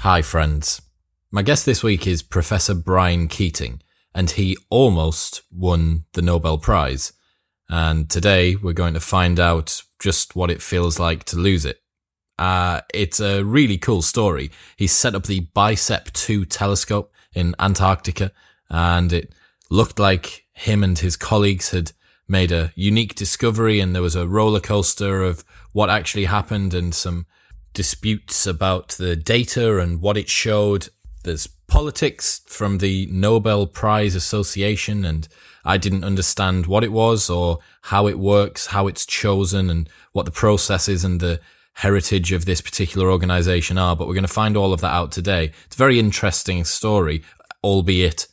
Hi, friends. My guest this week is Professor Brian Keating, and he almost won the Nobel Prize. And today we're going to find out just what it feels like to lose it. Uh, it's a really cool story. He set up the BICEP 2 telescope in Antarctica, and it looked like him and his colleagues had made a unique discovery, and there was a roller coaster of what actually happened and some disputes about the data and what it showed. There's politics from the Nobel Prize Association, and I didn't understand what it was or how it works, how it's chosen, and what the processes and the heritage of this particular organization are. But we're going to find all of that out today. It's a very interesting story, albeit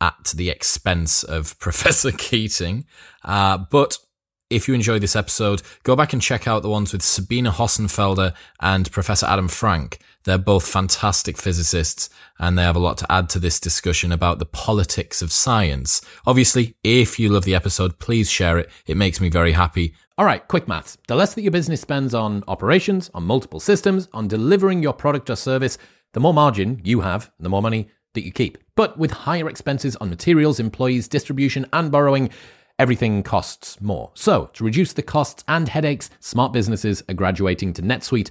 at the expense of Professor Keating. Uh, but if you enjoyed this episode, go back and check out the ones with Sabine Hossenfelder and Professor Adam Frank. They're both fantastic physicists and they have a lot to add to this discussion about the politics of science. Obviously, if you love the episode, please share it. It makes me very happy. All right, quick maths. The less that your business spends on operations, on multiple systems, on delivering your product or service, the more margin you have, the more money that you keep. But with higher expenses on materials, employees, distribution, and borrowing, everything costs more. So, to reduce the costs and headaches, smart businesses are graduating to NetSuite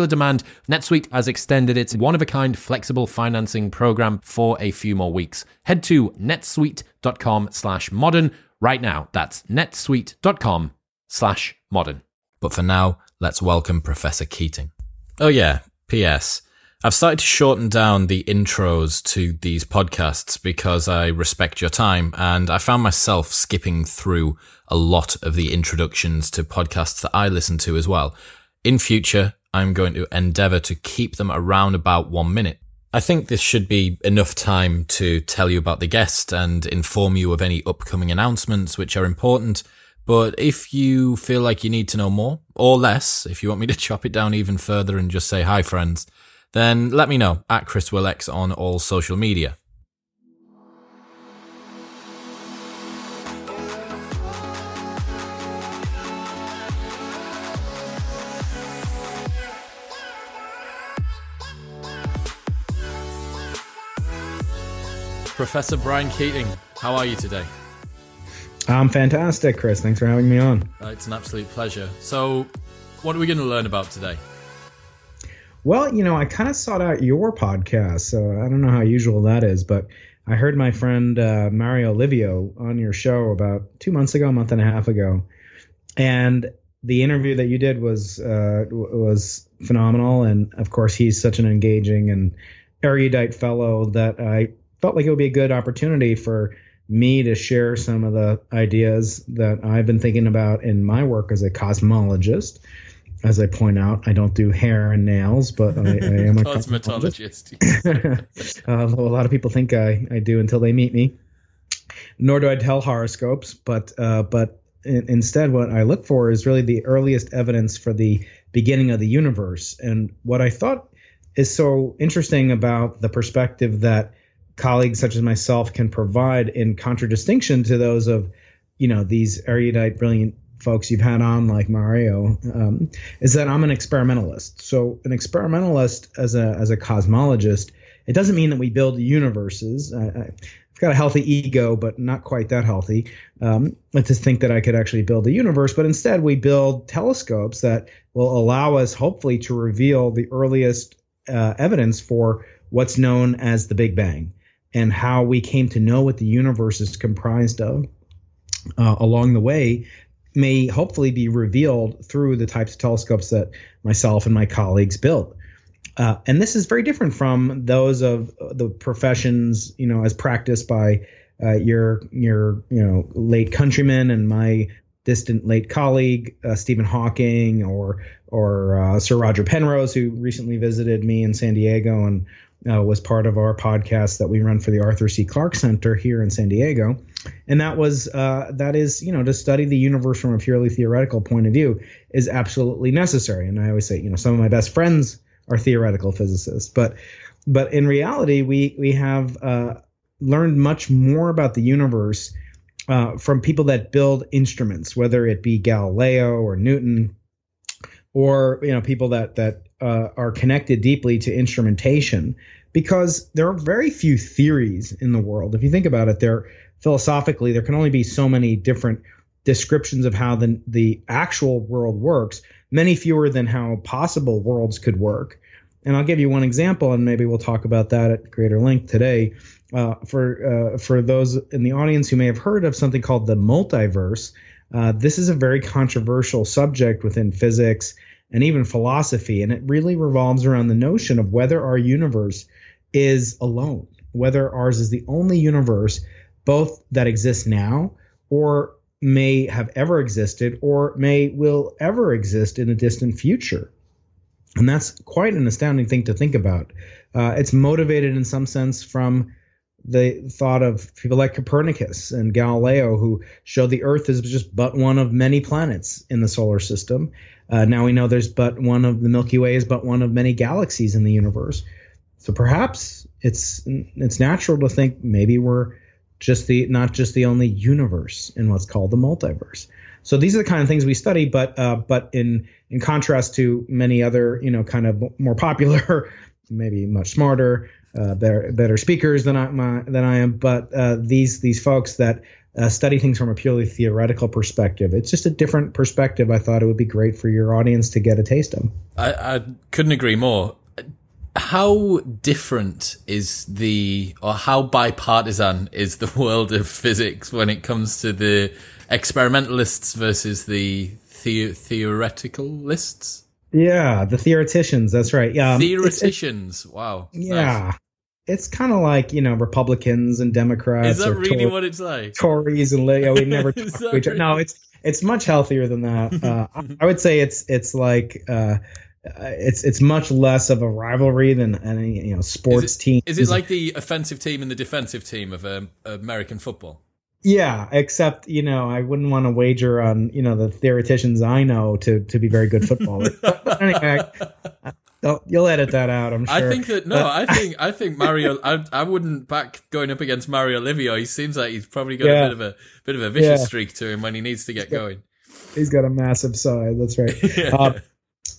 demand, NetSuite has extended its one of a kind flexible financing program for a few more weeks. Head to netsuite.com slash modern right now. That's netsuite.com slash modern. But for now, let's welcome Professor Keating. Oh yeah, P.S. I've started to shorten down the intros to these podcasts because I respect your time and I found myself skipping through a lot of the introductions to podcasts that I listen to as well. In future, I'm going to endeavor to keep them around about one minute. I think this should be enough time to tell you about the guest and inform you of any upcoming announcements which are important. But if you feel like you need to know more or less, if you want me to chop it down even further and just say hi friends, then let me know at Chris Willex on all social media. Professor Brian Keating, how are you today? I'm fantastic, Chris. Thanks for having me on. Uh, it's an absolute pleasure. So, what are we going to learn about today? Well, you know, I kind of sought out your podcast, so I don't know how usual that is, but I heard my friend uh, Mario Livio on your show about two months ago, a month and a half ago, and the interview that you did was uh, was phenomenal, and of course, he's such an engaging and erudite fellow that I felt like it would be a good opportunity for me to share some of the ideas that I've been thinking about in my work as a cosmologist as I point out, I don't do hair and nails, but I, I am a cosmetologist. Although a lot of people think I, I do until they meet me. Nor do I tell horoscopes, but uh, but in, instead, what I look for is really the earliest evidence for the beginning of the universe. And what I thought is so interesting about the perspective that colleagues such as myself can provide in contradistinction to those of you know these erudite, brilliant folks you've had on like Mario um, is that I'm an experimentalist. So an experimentalist as a as a cosmologist, it doesn't mean that we build universes. I, have got a healthy ego, but not quite that healthy. Um, to think that I could actually build a universe, but instead we build telescopes that will allow us, hopefully, to reveal the earliest uh, evidence for what's known as the Big Bang and how we came to know what the universe is comprised of. Uh, along the way may hopefully be revealed through the types of telescopes that myself and my colleagues built. Uh, and this is very different from those of the professions, you know, as practiced by uh, your your you know late countryman and my distant late colleague uh, Stephen Hawking or or uh, Sir Roger Penrose, who recently visited me in San Diego and uh, was part of our podcast that we run for the Arthur C. Clarke Center here in San Diego, and that was uh, that is you know to study the universe from a purely theoretical point of view is absolutely necessary. And I always say you know some of my best friends are theoretical physicists, but but in reality we we have uh, learned much more about the universe uh, from people that build instruments, whether it be Galileo or Newton, or you know people that that uh, are connected deeply to instrumentation, because there are very few theories in the world. If you think about it, there philosophically there can only be so many different descriptions of how the the actual world works, many fewer than how possible worlds could work. And I'll give you one example, and maybe we'll talk about that at greater length today. Uh, for uh, for those in the audience who may have heard of something called the multiverse, uh, this is a very controversial subject within physics and even philosophy, and it really revolves around the notion of whether our universe is alone, whether ours is the only universe, both that exists now or may have ever existed or may will ever exist in a distant future. And that's quite an astounding thing to think about. Uh, it's motivated in some sense from the thought of people like Copernicus and Galileo, who showed the Earth is just but one of many planets in the solar system. Uh, now we know there's but one of the Milky Way is but one of many galaxies in the universe. So perhaps it's it's natural to think maybe we're just the not just the only universe in what's called the multiverse. So these are the kind of things we study, but uh, but in in contrast to many other you know kind of more popular, maybe much smarter uh, better better speakers than I my, than I am, but uh, these these folks that uh, study things from a purely theoretical perspective. It's just a different perspective. I thought it would be great for your audience to get a taste of. I, I couldn't agree more. How different is the, or how bipartisan is the world of physics when it comes to the experimentalists versus the, the theoreticalists? Yeah, the theoreticians. That's right. Yeah, um, theoreticians. It's, it's, wow. Yeah. Nice. It's kind of like you know Republicans and Democrats. Is that really what it's like? Tories and yeah, we never talk to each other. No, it's it's much healthier than that. Uh, I would say it's it's like uh, it's it's much less of a rivalry than any you know sports is it, team. Is it like the offensive team and the defensive team of um, American football? Yeah, except you know, I wouldn't want to wager on you know the theoreticians I know to to be very good footballers. but anyway, you'll edit that out. I'm sure. I think that no, I think I think Mario. I I wouldn't back going up against Mario Livio. He seems like he's probably got yeah. a bit of a bit of a vicious yeah. streak to him when he needs to get going. He's got a massive side. That's right. yeah. uh,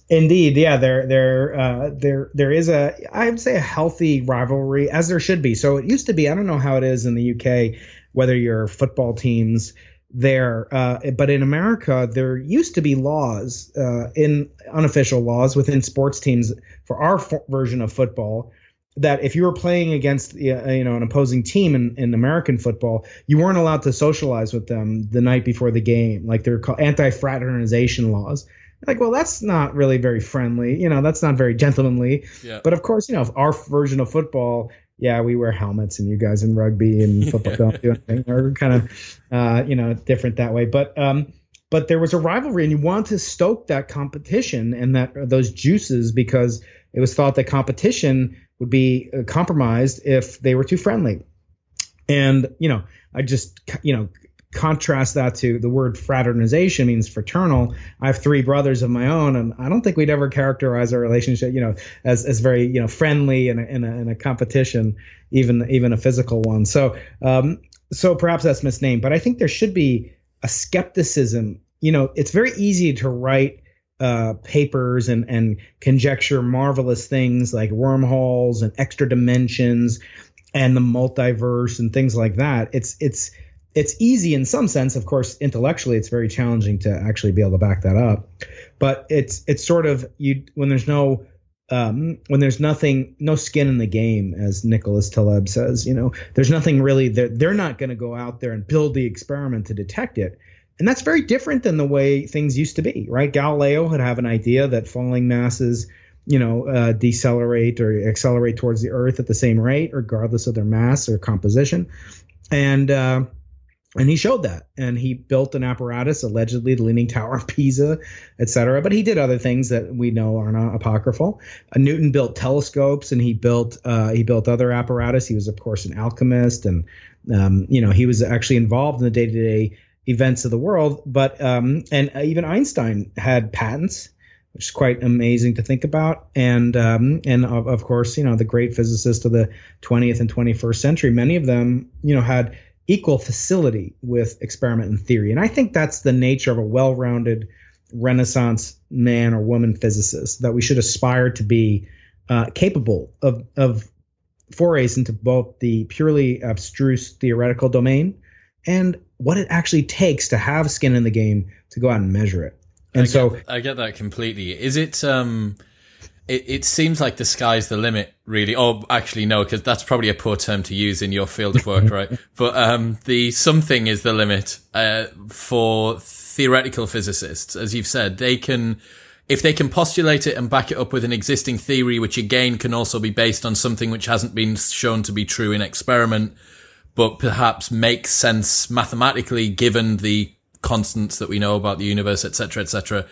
Indeed, yeah, there, there, uh, there, there is a, I would say, a healthy rivalry, as there should be. So it used to be. I don't know how it is in the UK whether you're football teams there. Uh, but in America, there used to be laws, uh, in unofficial laws within sports teams for our version of football that if you were playing against uh, you know an opposing team in, in American football, you weren't allowed to socialize with them the night before the game. Like they're called anti-fraternization laws. Like, well, that's not really very friendly. You know, that's not very gentlemanly. Yeah. But of course, you know, our version of football yeah, we wear helmets and you guys in rugby and football don't do anything. We're kind of, uh, you know, different that way. But, um, but there was a rivalry and you want to stoke that competition and that those juices because it was thought that competition would be uh, compromised if they were too friendly. And, you know, I just, you know, contrast that to the word fraternization means fraternal. I have three brothers of my own, and I don't think we'd ever characterize our relationship, you know, as, as very, you know, friendly in a, in a, in a competition, even even a physical one. So, um, so perhaps that's misnamed, but I think there should be a skepticism. You know, it's very easy to write uh, papers and and conjecture marvelous things like wormholes and extra dimensions and the multiverse and things like that. It's it's it's easy in some sense. Of course, intellectually, it's very challenging to actually be able to back that up. But it's it's sort of you when there's no um, when there's nothing, no skin in the game, as Nicholas Taleb says, you know, there's nothing really. They're, they're not going to go out there and build the experiment to detect it. And that's very different than the way things used to be, right? Galileo would have an idea that falling masses, you know, uh, decelerate or accelerate towards the Earth at the same rate, regardless of their mass or composition. And uh, and he showed that. And he built an apparatus allegedly the leaning tower of pisa etc but he did other things that we know are not apocryphal. Uh, newton built telescopes and he built uh, he built other apparatus. He was of course an alchemist and um, you know he was actually involved in the day-to-day events of the world. But um, and even einstein had patents which is quite amazing to think about. And um, and of, of, course, you know, the great physicists of the 20th and 21st century, many of them, you know, had equal facility with experiment and theory. And I think that's the nature of a well rounded Renaissance man or woman physicist that we should aspire to be uh, capable of, of forays into both the purely abstruse theoretical domain and what it actually takes to have skin in the game to go out and measure it. And I so get, I get that completely. Is it um it, it seems like the sky's the limit, really. Oh, actually, no, because that's probably a poor term to use in your field of work, right? But um, the something is the limit uh, for theoretical physicists, as you've said. They can, if they can postulate it and back it up with an existing theory, which again can also be based on something which hasn't been shown to be true in experiment, but perhaps makes sense mathematically given the constants that we know about the universe, etc., etc.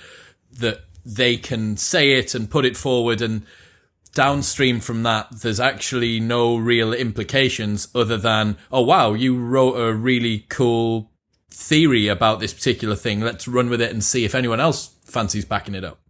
That they can say it and put it forward and downstream from that there's actually no real implications other than oh wow you wrote a really cool theory about this particular thing. Let's run with it and see if anyone else fancies backing it up.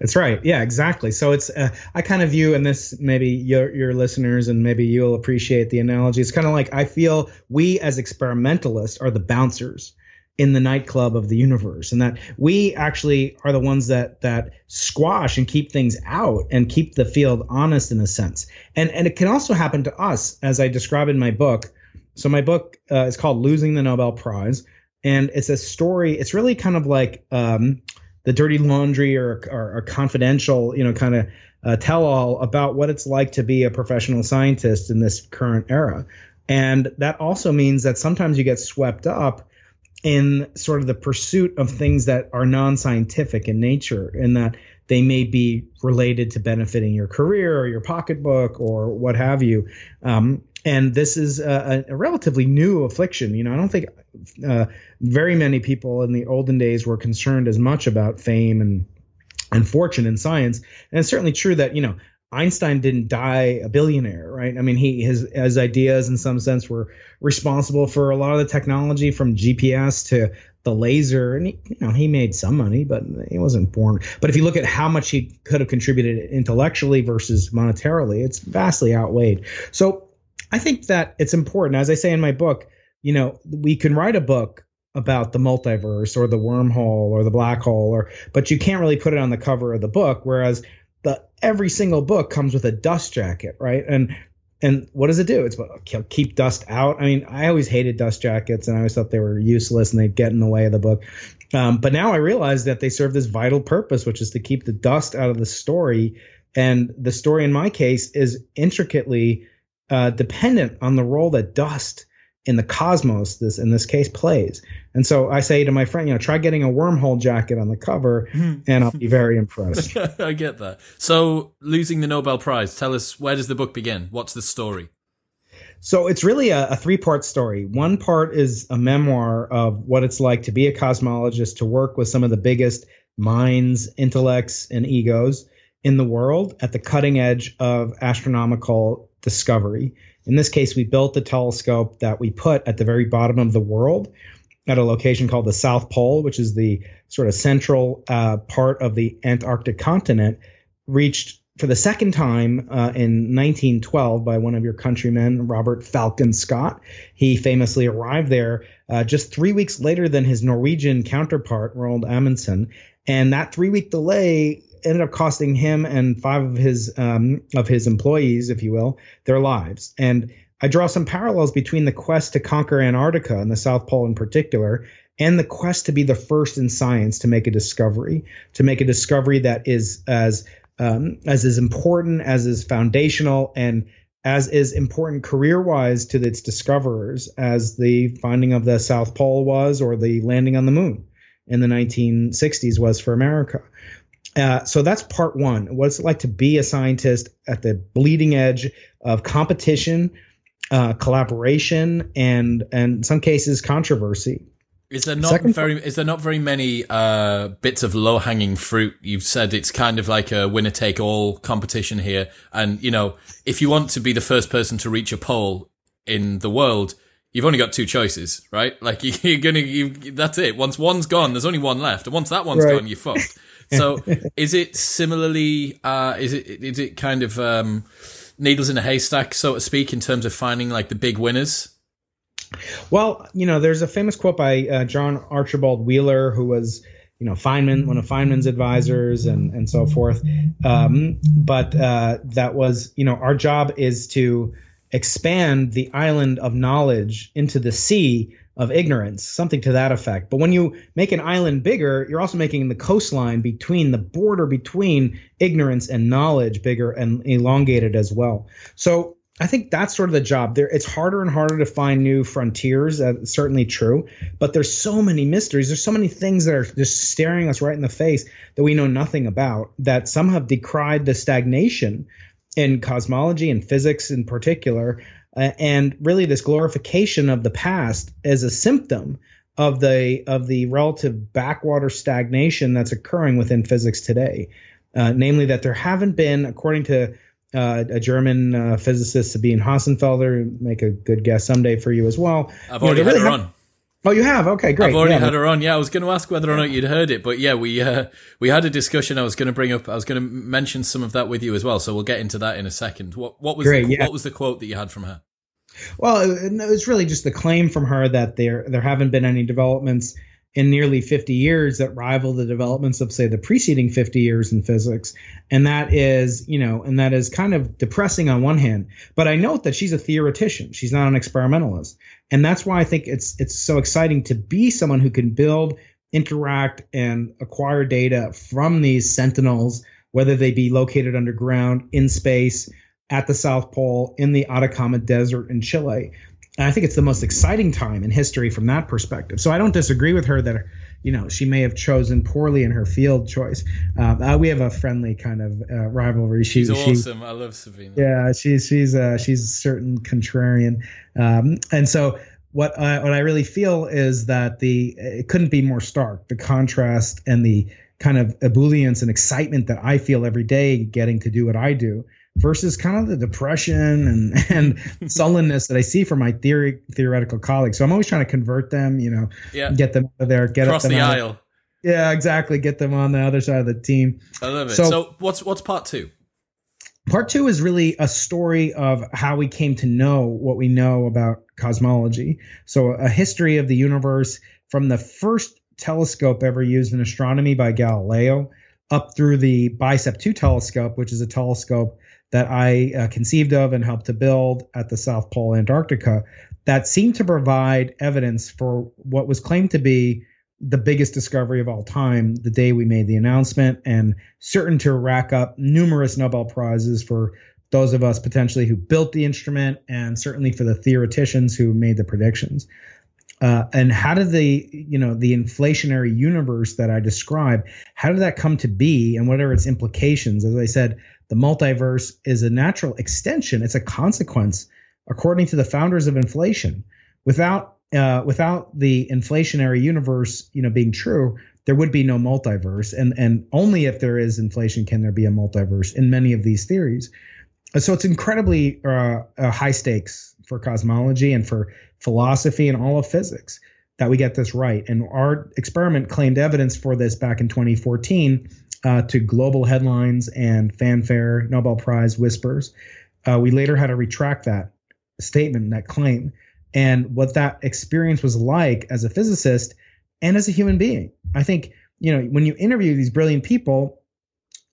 That's right. Yeah exactly. So it's uh, i kind of view and this maybe your your listeners and maybe you'll appreciate the analogy it's kind of like i feel we as experimentalists are the bouncers in the nightclub of the universe and that we actually are the ones that that squash and keep things out and keep the field honest in a sense. And and it can also happen to us as i describe in my book. So my book uh, is called losing the nobel prize and it's a story it's really kind of like um, the dirty laundry or, or, or confidential you know kind of uh, tell all about what it's like to be a professional scientist in this current era. And that also means that sometimes you get swept up in sort of the pursuit of things that are non-scientific in nature in that they may be related to benefiting your career or your pocketbook or what have you. Um, and this is a, a, relatively new affliction. You know i don't think uh, very many people in the olden days were concerned as much about fame and and fortune in science. And it's certainly true that you know Einstein didn't die a billionaire, right? I mean, he his his ideas in some sense were responsible for a lot of the technology from GPS to the laser, and he, you know he made some money, but he wasn't born. But if you look at how much he could have contributed intellectually versus monetarily, it's vastly outweighed. So I think that it's important, as I say in my book. You know, we can write a book about the multiverse or the wormhole or the black hole, or but you can't really put it on the cover of the book. Whereas the every single book comes with a dust jacket, right? And and what does it do? It's keep dust out. I mean, I always hated dust jackets, and I always thought they were useless and they'd get in the way of the book. Um, but now I realize that they serve this vital purpose, which is to keep the dust out of the story. And the story, in my case, is intricately uh, dependent on the role that dust in the cosmos this in this case plays. And so i say to my friend you know try getting a wormhole jacket on the cover hmm. and i'll be very impressed. I get that. So losing the nobel prize tell us where does the book begin? What's the story? So it's really a, a three part story. One part is a memoir of what it's like to be a cosmologist to work with some of the biggest minds intellects and egos in the world at the cutting edge of astronomical discovery in this case, we built the telescope that we put at the very bottom of the world at a location called the South Pole, which is the sort of central uh, part of the Antarctic continent, reached for the second time uh, in 1912 by one of your countrymen, Robert Falcon Scott. He famously arrived there uh, just three weeks later than his Norwegian counterpart, Roald Amundsen. And that three week delay ended up costing him and five of his um, of his employees, if you will, their lives. And I draw some parallels between the quest to conquer Antarctica and the South Pole in particular, and the quest to be the first in science to make a discovery, to make a discovery that is as um, as is important as is foundational and as is important career wise to its discoverers as the finding of the South Pole was or the landing on the moon in the 1960s was for America. Uh, so that's part one. What's it like to be a scientist at the bleeding edge of competition uh, collaboration, and and in some cases controversy. Is there not Second very is there not very many uh, bits of low hanging fruit? You've said it's kind of like a winner take all competition here, and you know if you want to be the first person to reach a pole in the world, you've only got two choices, right? Like you're gonna, you, that's it. Once one's gone, there's only one left, and once that one's right. gone, you're fucked. So, is it similarly? Uh, is it is it kind of um, needles in a haystack, so to speak, in terms of finding like the big winners? Well, you know, there's a famous quote by uh, John Archibald Wheeler, who was, you know, Feynman, one of Feynman's advisors, and and so forth. Um, but uh, that was, you know, our job is to expand the island of knowledge into the sea of ignorance, something to that effect. But when you make an island bigger, you're also making the coastline between the border between ignorance and knowledge bigger and elongated as well. So I think that's sort of the job. There, it's harder and harder to find new frontiers. That's certainly true. But there's so many mysteries. There's so many things that are just staring us right in the face that we know nothing about. That some have decried the stagnation in cosmology and physics in particular, uh, and really this glorification of the past as a symptom of the of the relative backwater stagnation that's occurring within physics today. Uh, namely, that there haven't been, according to uh, a German uh, physicist, Sabine Hossenfelder, make a good guess someday for you as well. I've already you know, really had her on. Oh, you have? Okay, great. I've already yeah, had her on. Yeah, I was going to ask whether or not you'd heard it, but yeah, we uh, we had a discussion. I was going to bring up. I was going to mention some of that with you as well. So we'll get into that in a second. What what was great, the, yeah. what was the quote that you had from her? Well, it, was really just the claim from her that there there haven't been any developments in nearly 50 years that rival the developments of say the preceding 50 years in physics. And that is you know and that is kind of depressing on one hand. But i note that she's a theoretician. She's not an experimentalist. And that's why i think it's it's so exciting to be someone who can build interact and acquire data from these sentinels whether they be located underground in space at the south pole in the atacama desert in chile and I think it's the most exciting time in history from that perspective. So I don't disagree with her that, you know, she may have chosen poorly in her field choice. Um, uh, we have a friendly kind of uh, rivalry. She, she's awesome. She, I love Sabine. Yeah, she's she's uh, she's a certain contrarian, um, and so what I, what I really feel is that the it couldn't be more stark. The contrast and the kind of ebullience and excitement that I feel every day getting to do what I do versus kind of the depression and and sullenness that I see from my theory theoretical colleagues. So I'm always trying to convert them, you know, yeah. get them out of there, get across them the aisle. yeah, exactly. Get them on the other side of the team. I love it. So, so what's what's part two? Part two is really a story of how we came to know what we know about cosmology. So a history of the universe from the first telescope ever used in astronomy by Galileo up through the BICEP 2 telescope, which is a telescope that I uh, conceived of and helped to build at the South Pole, Antarctica, that seemed to provide evidence for what was claimed to be the biggest discovery of all time the day we made the announcement, and certain to rack up numerous Nobel Prizes for those of us potentially who built the instrument, and certainly for the theoreticians who made the predictions. Uh, and how did the you know the inflationary universe that I described how did that come to be and what are its implications as I said the multiverse is a natural extension. It's a consequence according to the founders of inflation. Without uh, without the inflationary universe you know being true there would be no multiverse. And and only if there is inflation can there be a multiverse in many of these theories. So it's incredibly uh, uh, high stakes for cosmology and for philosophy and all of physics that we get this right. And our experiment claimed evidence for this back in 2014 uh, to global headlines and fanfare, Nobel Prize whispers. Uh, we later had to retract that statement, that claim, and what that experience was like as a physicist and as a human being. I think you know when you interview these brilliant people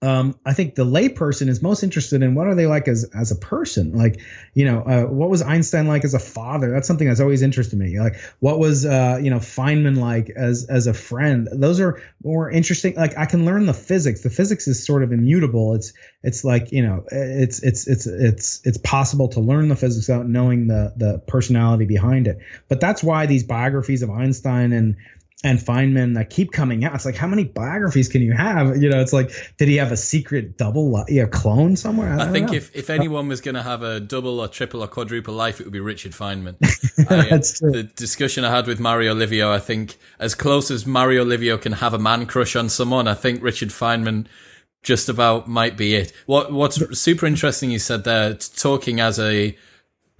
um, I think the layperson is most interested in what are they like as as a person. Like, you know, uh, what was Einstein like as a father? That's something that's always interested me. Like, what was uh, you know Feynman like as as a friend? Those are more interesting. Like, I can learn the physics. The physics is sort of immutable. It's it's like you know, it's it's it's it's it's possible to learn the physics without knowing the the personality behind it. But that's why these biographies of Einstein and and Feynman that keep coming out. It's like, how many biographies can you have? You know, it's like, did he have a secret double, li- yeah, clone somewhere? I, don't think know. if, if anyone was going to have a double or triple or quadruple life, it would be Richard Feynman. I, That's true. The discussion I had with Mario Livio, I think, as close as Mario Livio can have a man crush on someone, I think Richard Feynman just about might be it. What What's super interesting you said there, talking as a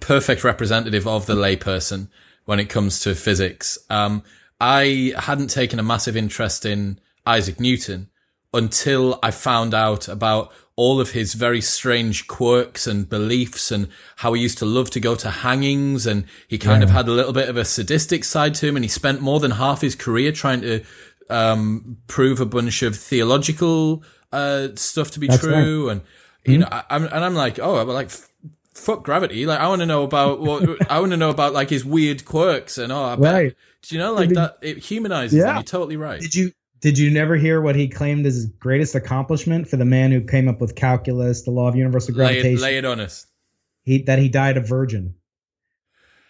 perfect representative of the layperson when it comes to physics. Um, I hadn't taken a massive interest in Isaac Newton until I found out about all of his very strange quirks and beliefs and how he used to love to go to hangings and he kind of had a little bit of a sadistic side to him and he spent more than half his career trying to um, prove a bunch of theological uh, stuff to be That's true and you know I, I'm and I'm like oh well like f- fuck gravity. Like I want to know about what I want to know about like his weird quirks and oh I bet, Right. Do you know like Did- that it humanizes Yeah. them you're totally right Did you did you never hear what he claimed as his greatest accomplishment for the man who came up with calculus, the law of universal lay it, gravitation? lay it on us He that he died a virgin.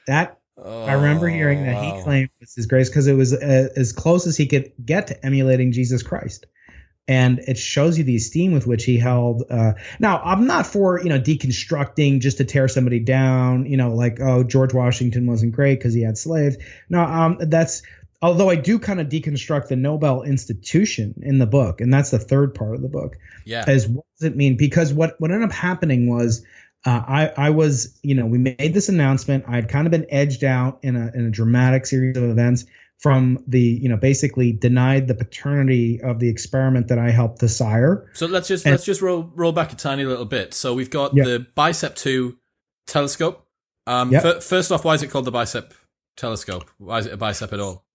That I remember hearing that Oh, he claimed was his grace because it was uh, as close as he could get to emulating Jesus Christ. And it shows you the esteem with which he held. Uh, now, I'm not for you know deconstructing just to tear somebody down. You know, like oh George Washington wasn't great because he had slaves. No, um, that's although I do kind of deconstruct the Nobel institution in the book, and that's the third part of the book yeah as what does it mean? Because what what ended up happening was uh, I I was you know we made this announcement. I had kind of been edged out in a in a dramatic series of events from the you know basically denied the paternity of the experiment that I helped to sire. So let's just And- let's just roll roll back a tiny little bit. So we've got Yeah. the Bicep Two telescope. Um, Yep. fir- first off, why is it called the Bicep telescope? Why is it a bicep at all?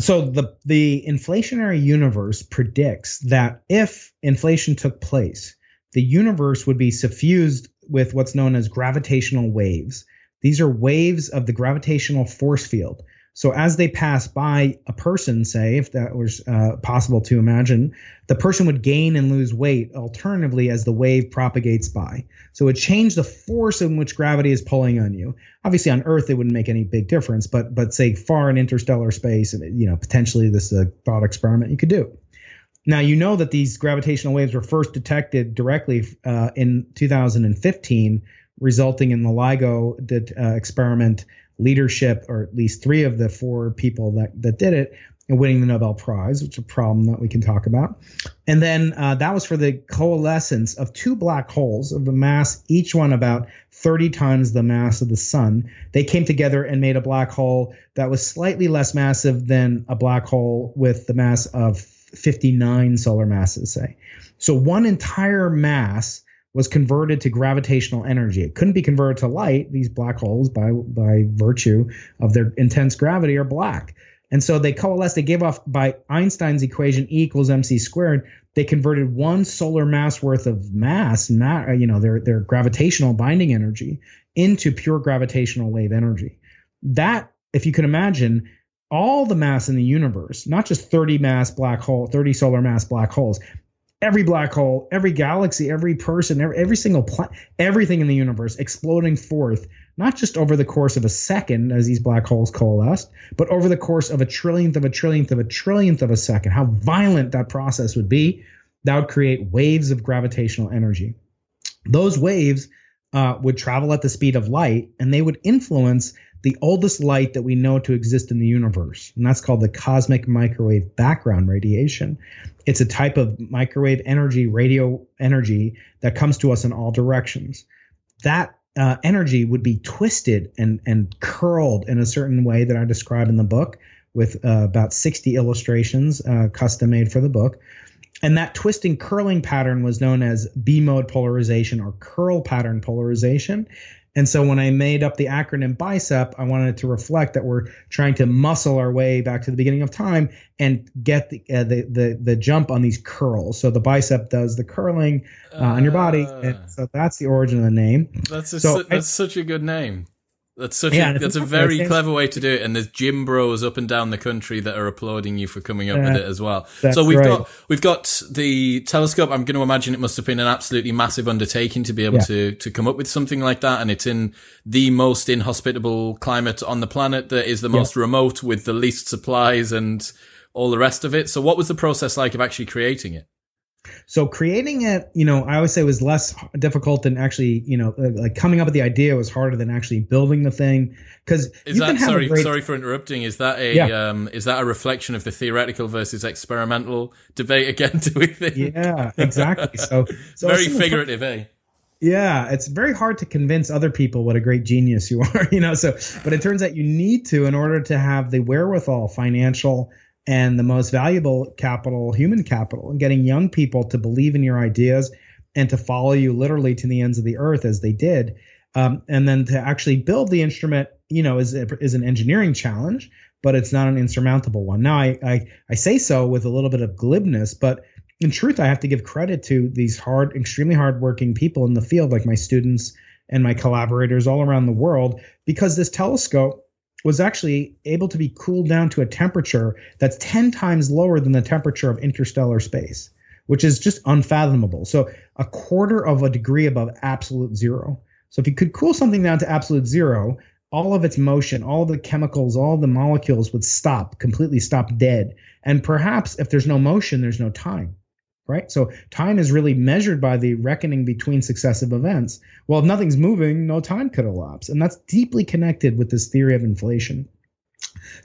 So the the inflationary universe predicts that if inflation took place, the universe would be suffused with what's known as gravitational waves. These are waves of the gravitational force field. So as they pass by a person, say, if that was uh, possible to imagine, the person would gain and lose weight alternatively as the wave propagates by. So it would change the force in which gravity is pulling on you. Obviously, on Earth, it wouldn't make any big difference, but but say far in interstellar space, and you know potentially this is a thought experiment you could do. Now you know that these gravitational waves were first detected directly uh, in 2015, resulting in the LIGO det- uh, experiment leadership, or at least three of the four people that that did it, and winning the Nobel Prize, which is a problem that we can talk about. And then uh, that was for the coalescence of two black holes of a mass, each one about 30 times the mass of the sun. They came together and made a black hole that was slightly less massive than a black hole with the mass of 59 solar masses, say. So one entire mass was converted to gravitational energy. It couldn't be converted to light. These black holes, by by virtue of their intense gravity, are black. And so they coalesced. They gave off by Einstein's equation E equals mc squared. They converted one solar mass worth of mass, ma- you know, their their gravitational binding energy into pure gravitational wave energy. That, if you can imagine, all the mass in the universe, not just 30 mass black hole, 30 solar mass black holes, every black hole, every galaxy, every person, every, every single planet, everything in the universe exploding forth, not just over the course of a second as these black holes coalesced, but over the course of a trillionth of a trillionth of a trillionth of a second. How violent that process would be. That would create waves of gravitational energy. Those waves uh, would travel at the speed of light and they would influence the oldest light that we know to exist in the universe. And that's called the cosmic microwave background radiation. It's a type of microwave energy, radio energy that comes to us in all directions. That uh, energy would be twisted and, and curled in a certain way that I describe in the book with uh, about 60 illustrations uh, custom made for the book. And that twisting curling pattern was known as B mode polarization or curl pattern polarization. And so when I made up the acronym BICEP, I wanted to reflect that we're trying to muscle our way back to the beginning of time and get the uh, the, the the jump on these curls. So the bicep does the curling uh, on your body, Uh, and so that's the origin of the name. That's a, So that's such a good name. That's such yeah, a that's a very clever way to do it. And there's gym bros up and down the country that are applauding you for coming up with it as well. So we've right. got we've got the telescope. I'm going to imagine it must have been an absolutely massive undertaking to be able yeah. to to come up with something like that. And it's in the most inhospitable climate on the planet that is the most yeah. remote with the least supplies and all the rest of it. So what was the process like of actually creating it? So creating it, you know, I always say was less difficult than actually, you know, uh, like coming up with the idea was harder than actually building the thing. Because is that sorry, great, sorry for interrupting. Is that a yeah. um, is that a reflection of the theoretical versus experimental debate again? Do we think? Yeah, exactly. So, so very figurative, eh? Yeah, it's very hard to convince other people what a great genius you are, you know. So, but it turns out you need to in order to have the wherewithal, financial, and the most valuable capital, human capital, and getting young people to believe in your ideas and to follow you literally to the ends of the earth as they did. Um, and then to actually build the instrument, you know, is, is an engineering challenge, but it's not an insurmountable one. Now, I, I, I say so with a little bit of glibness, but in truth, I have to give credit to these hard, extremely hardworking people in the field, like my students and my collaborators all around the world, because this telescope was actually able to be cooled down to a temperature that's 10 times lower than the temperature of interstellar space, which is just unfathomable. So, a quarter of a degree above absolute zero. So, if you could cool something down to absolute zero, all of its motion, all the chemicals, all the molecules would stop, completely stop dead. And perhaps if there's no motion, there's no time right? So time is really measured by the reckoning between successive events. Well, if nothing's moving, no time could elapse. And that's deeply connected with this theory of inflation.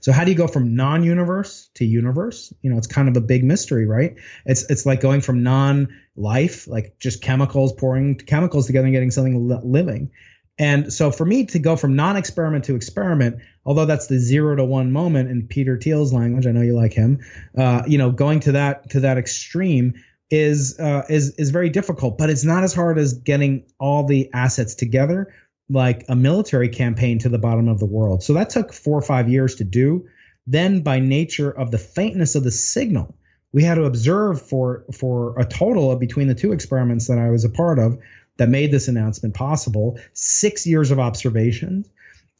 So how do you go from non-universe to universe? You know, it's kind of a big mystery, right? It's it's like going from non-life, like just chemicals pouring chemicals together and getting something living. And so for me to go from non-experiment to experiment, although that's the zero to one moment in Peter Thiel's language, I know you like him. Uh, you know, going to that to that extreme is uh, is is very difficult, but it's not as hard as getting all the assets together like a military campaign to the bottom of the world. So that took four or five years to do. Then, by nature of the faintness of the signal, we had to observe for for a total of between the two experiments that I was a part of that made this announcement possible. Six years of observations,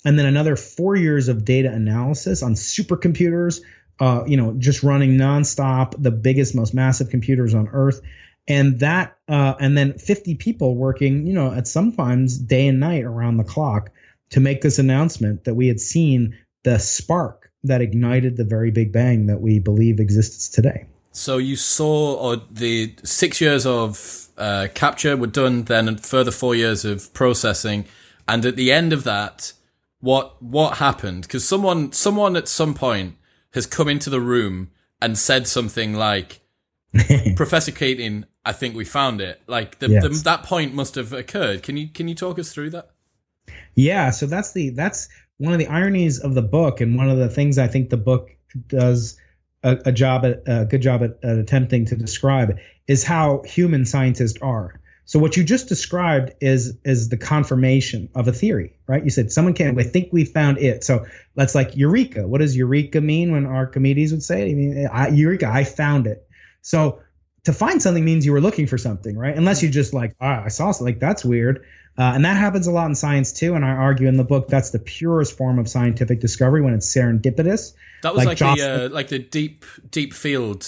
and then another four years of data analysis on supercomputers uh, you know, just running nonstop, the biggest, most massive computers on Earth, and that, uh, and then 50 people working, you know, at sometimes day and night around the clock to make this announcement that we had seen the spark that ignited the very big bang that we believe exists today. So you saw or the six years of uh, capture were done, then a further four years of processing, and at the end of that, what what happened? Because someone someone at some point has come into the room and said something like, Professor Keating, I think we found it. Like the, yes. the, that point must have occurred. Can you can you talk us through that? Yeah, so that's the that's one of the ironies of the book, and one of the things I think the book does a, a job at a good job at, at attempting to describe is how human scientists are. So what you just described is is the confirmation of a theory, right? You said someone can. I think we found it. So that's like eureka. What does eureka mean when Archimedes would say it? I mean, I, eureka, I found it. So to find something means you were looking for something, right? Unless you just like, ah, I saw something. Like that's weird. Uh, and that happens a lot in science too. And I argue in the book that's the purest form of scientific discovery when it's serendipitous. That was like, like the uh, like the deep deep field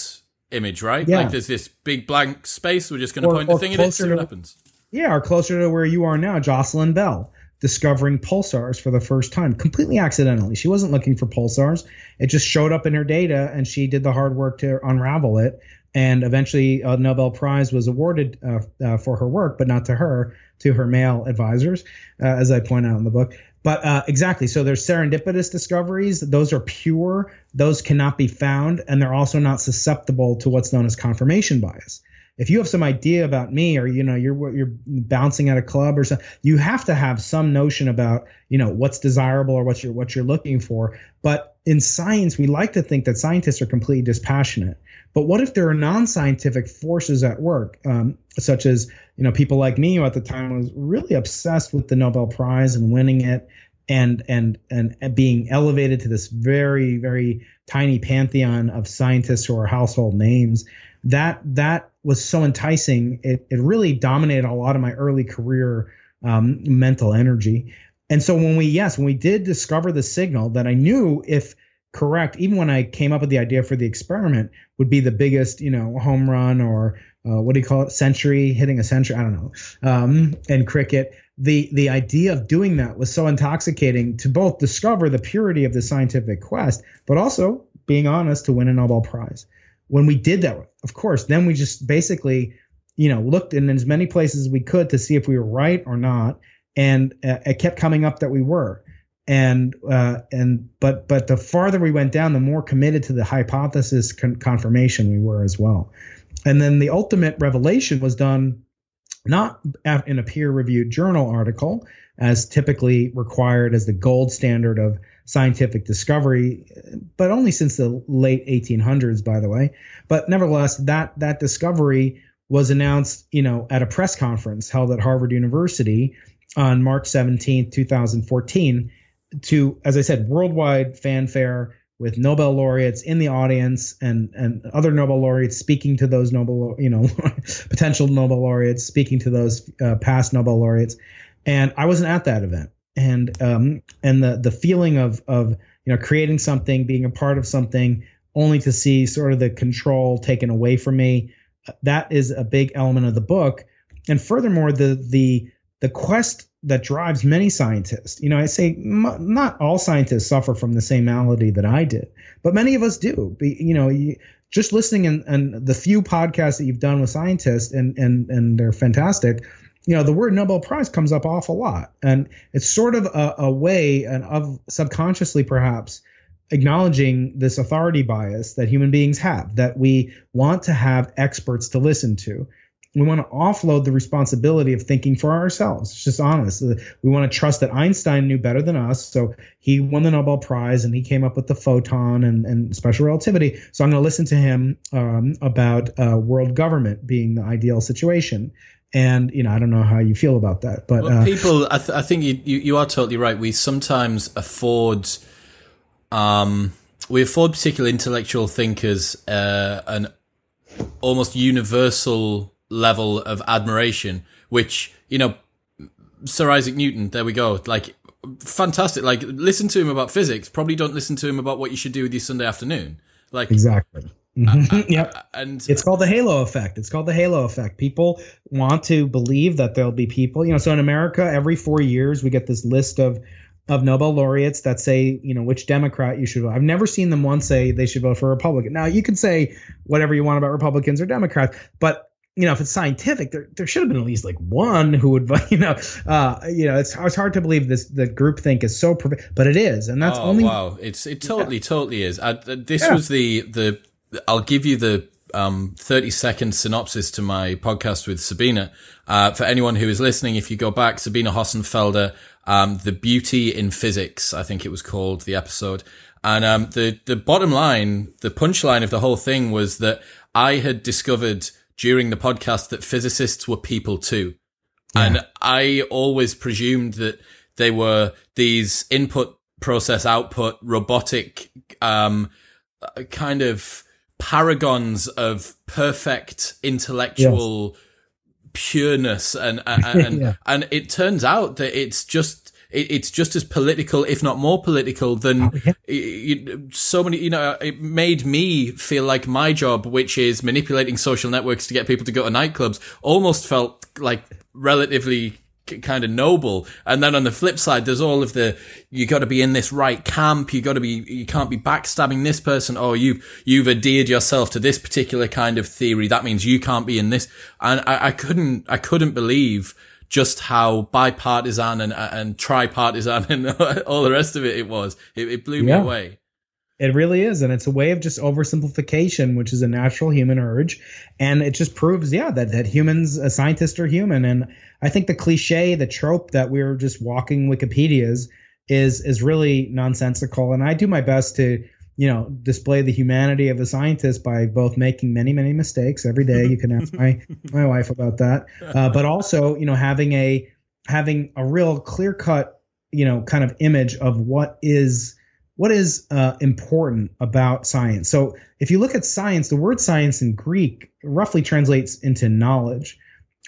image, right? Yeah. Like there's this big blank space. We're just going to point the thing at it, and see what happens. Yeah, or closer to where you are now, Jocelyn Bell discovering pulsars for the first time completely accidentally. She wasn't looking for pulsars. It just showed up in her data and she did the hard work to unravel it. And eventually, a Nobel Prize was awarded uh, uh, for her work, but not to her, to her male advisors, uh, as I point out in the book. But uh, exactly. So there's serendipitous discoveries. Those are pure. Those cannot be found, and they're also not susceptible to what's known as confirmation bias. If you have some idea about me, or you know you're you're bouncing at a club or something, you have to have some notion about you know what's desirable or what you're what you're looking for. But in science, we like to think that scientists are completely dispassionate. But what if there are non-scientific forces at work, um, such as you know people like me who at the time was really obsessed with the Nobel Prize and winning it, and and and being elevated to this very very tiny pantheon of scientists who are household names. That that was so enticing. It it really dominated a lot of my early career um, mental energy. And so when we, yes, when we did discover the signal that I knew if correct, even when I came up with the idea for the experiment, would be the biggest, you know, home run or uh, what do you call it, century, hitting a century, I don't know, um, and cricket. The the idea of doing that was so intoxicating to both discover the purity of the scientific quest, but also being honest to win a Nobel Prize. When we did that, of course, then we just basically, you know, looked in as many places as we could to see if we were right or not, and uh, it kept coming up that we were and uh, and but but the farther we went down, the more committed to the hypothesis con- confirmation we were as well. And then the ultimate revelation was done not in a peer-reviewed journal article, as typically required as the gold standard of scientific discovery, but only since the late 1800s, by the way. But nevertheless, that that discovery was announced, you know, at a press conference held at Harvard University on March 17, 2014 to, as I said, worldwide fanfare with Nobel laureates in the audience and and other Nobel laureates speaking to those Nobel, you know, potential Nobel laureates, speaking to those uh, past Nobel laureates, and I wasn't at that event, and um and the the feeling of of you know creating something, being a part of something, only to see sort of the control taken away from me, that is a big element of the book, and furthermore the the the quest that drives many scientists. You know, I say m- not all scientists suffer from the same malady that I did, but many of us do. Be, you know, you, just listening and, the few podcasts that you've done with scientists and and and they're fantastic. You know, the word Nobel Prize comes up awful lot, and it's sort of a, a way and of subconsciously perhaps acknowledging this authority bias that human beings have that we want to have experts to listen to we want to offload the responsibility of thinking for ourselves. It's just honest. We want to trust that Einstein knew better than us. So he won the Nobel Prize and he came up with the photon and, and special relativity. So I'm going to listen to him um, about uh, world government being the ideal situation. And you know, I don't know how you feel about that, but well, uh, people, I, th- I think you, you, you are totally right. We sometimes afford, um, we afford particular intellectual thinkers uh, an almost universal level of admiration, which, you know, Sir Isaac Newton, there we go. Like, fantastic. Like, listen to him about physics. Probably don't listen to him about what you should do with your Sunday afternoon. Like, exactly. Mm-hmm. Uh, yep. And it's called the halo effect. It's called the halo effect. People want to believe that there'll be people, you know, so in America, every four years, we get this list of of Nobel laureates that say, you know, which Democrat you should vote. I've never seen them once say they should vote for a Republican. Now, you can say whatever you want about Republicans or Democrats, but you know, if it's scientific, there, there should have been at least like one who would, you know, uh, you know, it's, it's hard to believe this, the group think is so, but it is. And that's oh, only. Wow. It's, it totally, yeah. totally is. I, this yeah. was the, the, I'll give you the, um, 30 second synopsis to my podcast with Sabine. Uh, for anyone who is listening, if you go back, Sabine Hossenfelder, um, The Beauty in Physics, I think it was called the episode. And, um, the, the bottom line, the punchline of the whole thing was that I had discovered during the podcast that physicists were people too. Yeah. And I always presumed that they were these input process output robotic, um, kind of paragons of perfect intellectual yes. pureness. And, and, and, yeah. and it turns out that it's just it, it's just as political, if not more political than oh, yeah. you, so many, you know, it made me feel like my job, which is manipulating social networks to get people to go to nightclubs, almost felt like relatively kind of noble. And then on the flip side, there's all of the, you got to be in this right camp. You got to be, you can't be backstabbing this person. Oh, you've, you've adhered yourself to this particular kind of theory. That means you can't be in this. And I, I couldn't, I couldn't believe just how bipartisan and uh, and tripartisan and all the rest of it it was. It, it blew yeah. me away. It really is, and it's a way of just oversimplification, which is a natural human urge, and it just proves, yeah, that that humans, uh, a scientist, are human. And I think the cliche, the trope that we're just walking Wikipedias is is really nonsensical. And I do my best to you know display the humanity of a scientist by both making many many mistakes every day you can ask my my wife about that uh, but also you know having a having a real clear cut you know kind of image of what is what is uh, important about science so if you look at science the word science in greek roughly translates into knowledge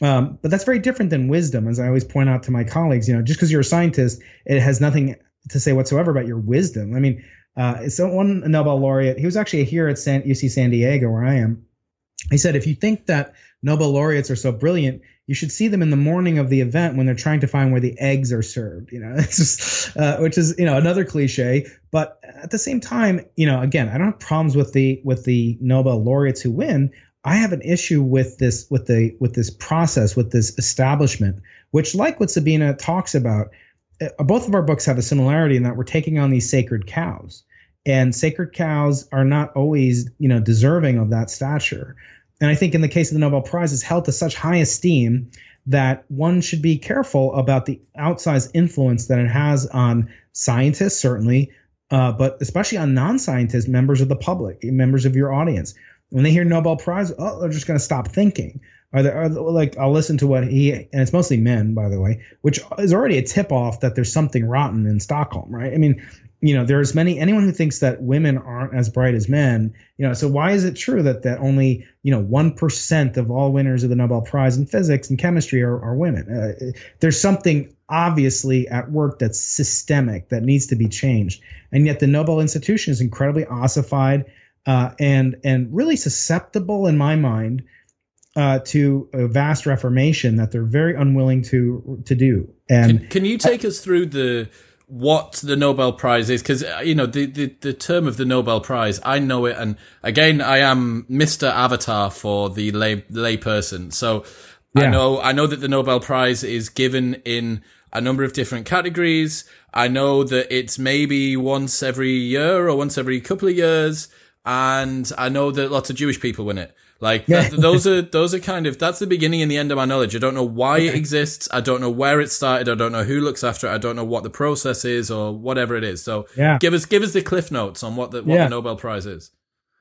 Um, but that's very different than wisdom, as I always point out to my colleagues. You know, just because you're a scientist, it has nothing to say whatsoever about your wisdom. I mean, uh, so one Nobel laureate, he was actually here at San, UC San Diego, where I am. He said, if you think that Nobel laureates are so brilliant, you should see them in the morning of the event when they're trying to find where the eggs are served. You know, it's just, uh, which is you know another cliche. But at the same time, you know, again, I don't have problems with the with the Nobel laureates who win. I have an issue with this with the with this process with this establishment, which like what Sabine talks about, uh, both of our books have a similarity in that we're taking on these sacred cows, and sacred cows are not always you know deserving of that stature. And I think in the case of the Nobel Prize, it's held to such high esteem that one should be careful about the outsized influence that it has on scientists, certainly, uh, but especially on non-scientists, members of the public, members of your audience when they hear Nobel Prize, oh, they're just going to stop thinking. Are there are, like I'll listen to what he and it's mostly men, by the way, which is already a tip off that there's something rotten in Stockholm, right? I mean, you know, there's many anyone who thinks that women aren't as bright as men, you know, so why is it true that that only you know one percent of all winners of the Nobel Prize in physics and chemistry are, are women? Uh, there's something obviously at work that's systemic that needs to be changed, and yet the Nobel institution is incredibly ossified uh, and and really susceptible in my mind uh, to a vast reformation that they're very unwilling to to do. And can, can you take us through the what the Nobel Prize is? Because uh, you know the, the the term of the Nobel Prize, I know it, and again, I am Mister Avatar for the lay layperson, so. Yeah. I know, I know that the Nobel Prize is given in a number of different categories. I know that it's maybe once every year or once every couple of years and I know that lots of Jewish people win it. Like those are those are kind of that's the beginning and the end of my knowledge. I don't know why it exists. I don't know where it started. I don't know who looks after it. I don't know what the process is or whatever it is. So yeah. give us give us the cliff notes on what the what yeah. the Nobel Prize is.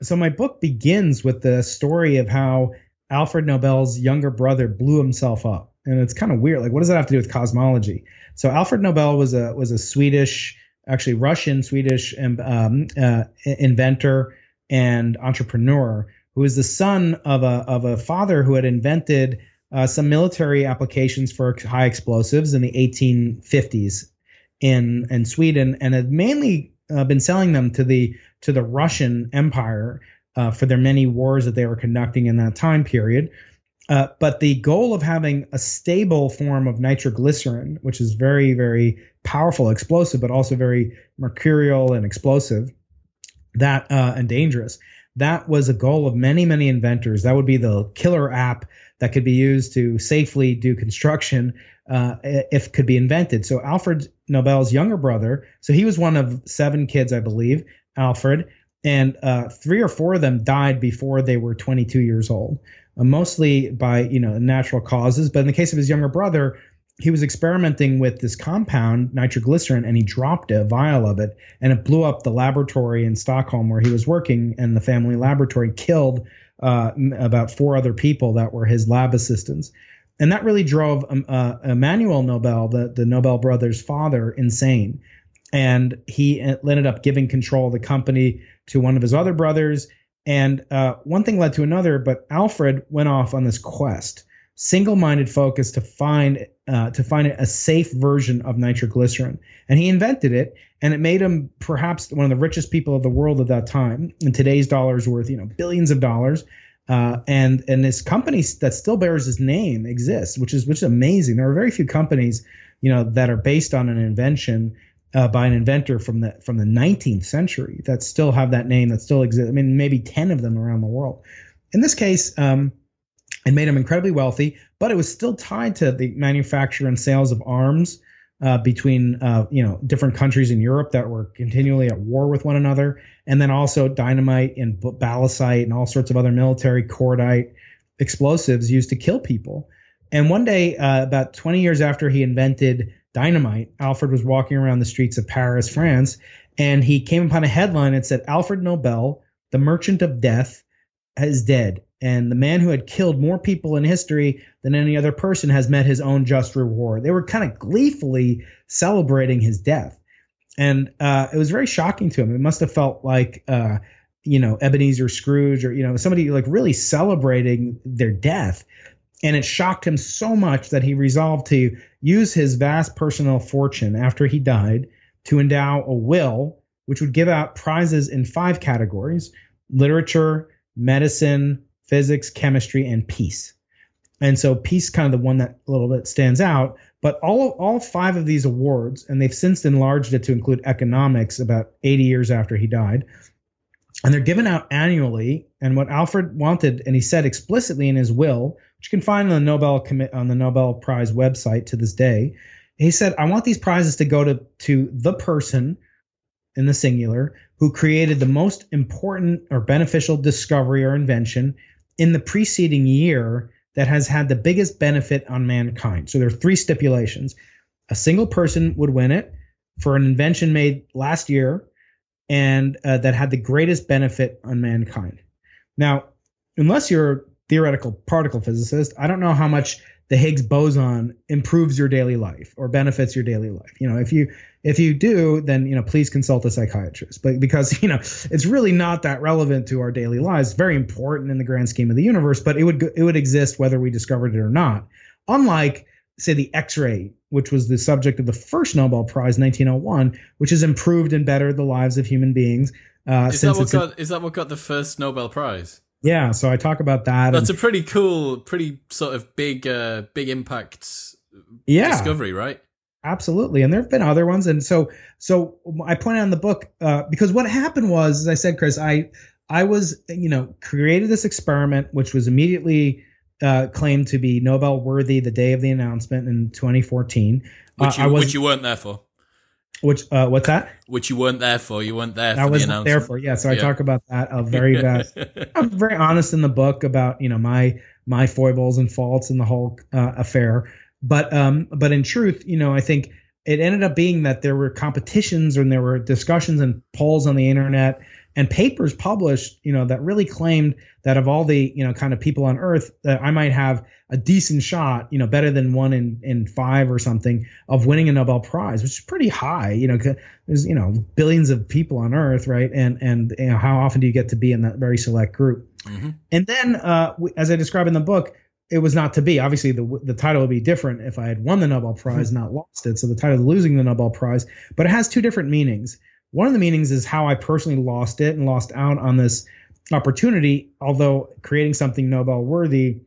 So my book begins with the story of how Alfred Nobel's younger brother blew himself up, and it's kind of weird. Like, what does that have to do with cosmology? So Alfred Nobel was a was a Swedish, actually Russian Swedish um, uh, inventor and entrepreneur who is the son of a of a father who had invented uh, some military applications for high explosives in the 1850s in in Sweden and had mainly uh, been selling them to the to the Russian Empire uh, for their many wars that they were conducting in that time period. Uh, but the goal of having a stable form of nitroglycerin, which is very, very powerful explosive, but also very mercurial and explosive, that uh, and dangerous. That was a goal of many, many inventors. That would be the killer app that could be used to safely do construction uh, if could be invented. So Alfred Nobel's younger brother, so he was one of seven kids, I believe, Alfred, and uh, three or four of them died before they were 22 years old, uh, mostly by you know natural causes. But in the case of his younger brother, he was experimenting with this compound, nitroglycerin, and he dropped a vial of it, and it blew up the laboratory in Stockholm where he was working, and the family laboratory killed uh, about four other people that were his lab assistants. And that really drove um, uh, Immanuel Nobel, the, the Nobel brothers' father, insane. And he ended up giving control of the company to one of his other brothers. And uh, one thing led to another, but Alfred went off on this quest single-minded focus to find uh, to find a safe version of nitroglycerin, and he invented it, and it made him perhaps one of the richest people of the world at that time. In today's dollars, worth you know billions of dollars. Uh, and and this company that still bears his name exists, which is which is amazing. There are very few companies, you know, that are based on an invention uh, by an inventor from the from the 19th century that still have that name that still exists. I mean, maybe 10 of them around the world. In this case, um, and made him incredibly wealthy, but it was still tied to the manufacture and sales of arms uh, between uh, you know different countries in Europe that were continually at war with one another, and then also dynamite and ballistite and all sorts of other military cordite explosives used to kill people. And one day, uh, about 20 years after he invented dynamite, Alfred was walking around the streets of Paris, France, and he came upon a headline that said Alfred Nobel, the merchant of death, is dead and the man who had killed more people in history than any other person has met his own just reward. They were kind of gleefully celebrating his death, and uh, it was very shocking to him. It must have felt like, uh, you know, Ebenezer Scrooge or you know somebody like really celebrating their death. And it shocked him so much that he resolved to use his vast personal fortune after he died to endow a will which would give out prizes in five categories literature, medicine, physics, chemistry, and peace. And so peace kind of the one that a little bit stands out. But all all five of these awards, and they've since enlarged it to include economics about 80 years after he died, and they're given out annually. And what Alfred wanted, and he said explicitly in his will, which you can find on the Nobel on the Nobel Prize website to this day, he said, "I want these prizes to go to to the person." In the singular, who created the most important or beneficial discovery or invention in the preceding year that has had the biggest benefit on mankind. So there are three stipulations. A single person would win it for an invention made last year and uh, that had the greatest benefit on mankind. Now, unless you're a theoretical particle physicist, I don't know how much the Higgs boson improves your daily life or benefits your daily life. You know, if you if you do, then you know, please consult a psychiatrist. But because you know, it's really not that relevant to our daily lives. It's very important in the grand scheme of the universe, but it would it would exist whether we discovered it or not. Unlike say the X-ray, which was the subject of the first Nobel Prize, 1901, which has improved and bettered the lives of human beings. Uh, is, that what got, is that what got the first Nobel Prize? Yeah, so I talk about that. That's and, a pretty cool, pretty sort of big, uh, big impact yeah, discovery, right? Absolutely, and there have been other ones, and so so I point out in the book uh, because what happened was, as I said, Chris, I I was you know created this experiment which was immediately uh, claimed to be Nobel worthy the day of the announcement in 2014, which uh, you, which you weren't there for. Which uh, what's that? Which you weren't there for. You weren't there. I wasn't the there for. Yeah. So I talk about that a very vast. I'm very honest in the book about you know my my foibles and faults in the whole uh, affair. But um, but in truth, you know, I think it ended up being that there were competitions and there were discussions and polls on the internet and papers published, you know, that really claimed that of all the, you know, kind of people on earth, that I might have a decent shot, you know, better than one in, in five or something of winning a Nobel Prize, which is pretty high. You know, there's, you know, billions of people on earth, right? And, and, you know, how often do you get to be in that very select group? Mm-hmm. And then, uh, as I describe in the book, it was not to be. Obviously, the the title would be different if I had won the Nobel Prize, mm-hmm. not lost it. So the title of losing the Nobel Prize, but it has two different meanings. One of the meanings is how I personally lost it and lost out on this opportunity, although creating something Nobel worthy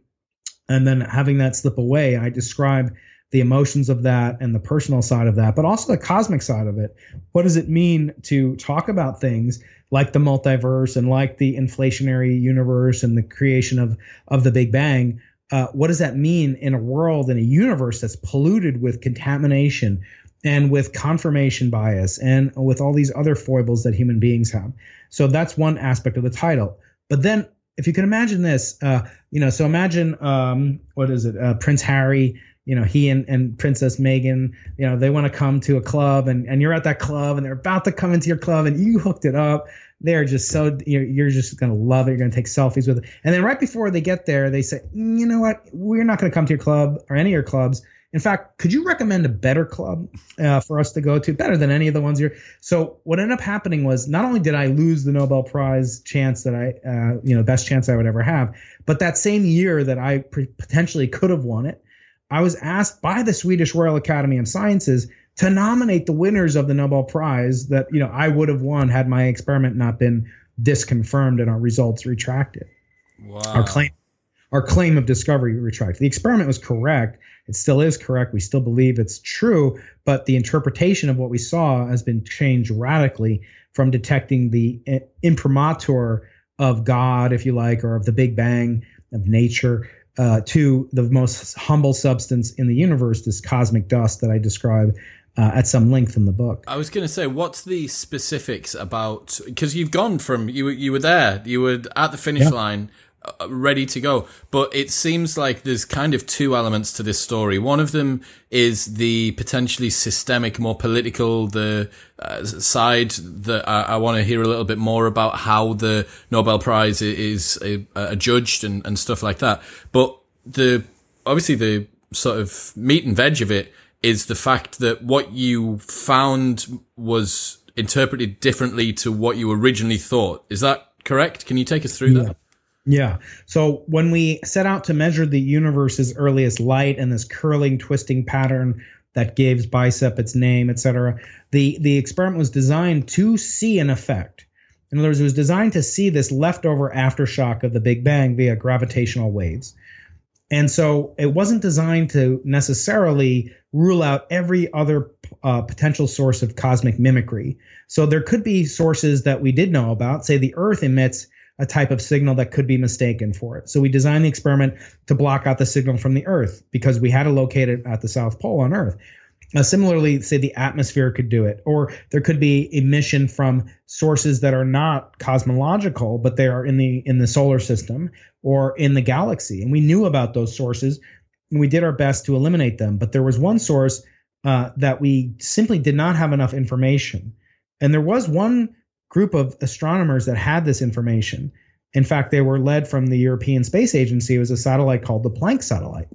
and then having that slip away. I describe the emotions of that and the personal side of that, but also the cosmic side of it. What does it mean to talk about things like the multiverse and like the inflationary universe and the creation of, of the Big Bang? Uh, what does that mean in a world in a universe that's polluted with contamination, and with confirmation bias and with all these other foibles that human beings have. So that's one aspect of the title. But then, if you can imagine this, uh, you know, so imagine um, what is it, uh, Prince Harry. You know, he and, and Princess Meghan you know, they want to come to a club and, and you're at that club and they're about to come into your club and you hooked it up. They're just so, you're, you're just going to love it. You're going to take selfies with it. And then right before they get there, they say, you know what? We're not going to come to your club or any of your clubs in fact, could you recommend a better club uh, for us to go to, better than any of the ones here? So what ended up happening was not only did I lose the Nobel Prize chance that I, uh, you know, best chance I would ever have, but that same year that I potentially could have won it, I was asked by the Swedish Royal Academy of Sciences to nominate the winners of the Nobel Prize that you know I would have won had my experiment not been disconfirmed and our results retracted. Wow. Our claim our claim of discovery retracted. The experiment was correct. It still is correct. We still believe it's true, but the interpretation of what we saw has been changed radically from detecting the imprimatur of God, if you like, or of the Big Bang of nature, uh, to the most humble substance in the universe, this cosmic dust that I describe uh, at some length in the book. I was going to say, what's the specifics about? Because you've gone from you you were there, you were at the finish yeah. line uh, ready to go. But it seems like there's kind of two elements to this story. One of them is the potentially systemic, more political, the uh, side that I, I want to hear a little bit more about how the Nobel Prize is, is uh, judged and, and stuff like that. But the obviously the sort of meat and veg of it is the fact that what you found was interpreted differently to what you originally thought. Is that correct? Can you take us through yeah. that? Yeah. So when we set out to measure the universe's earliest light and this curling, twisting pattern that gives BICEP its name, etc., the the experiment was designed to see an effect. In other words, it was designed to see this leftover aftershock of the Big Bang via gravitational waves. And so it wasn't designed to necessarily rule out every other uh, potential source of cosmic mimicry. So there could be sources that we did know about. Say the Earth emits a type of signal that could be mistaken for it. So we designed the experiment to block out the signal from the Earth because we had to locate it at the South Pole on Earth. Similarly, say the atmosphere could do it, or there could be emission from sources that are not cosmological, but they are in the in the solar system or in the galaxy. And we knew about those sources, and we did our best to eliminate them. But there was one source uh, that we simply did not have enough information, and there was one group of astronomers that had this information. In fact, they were led from the European Space Agency. It was a satellite called the Planck satellite,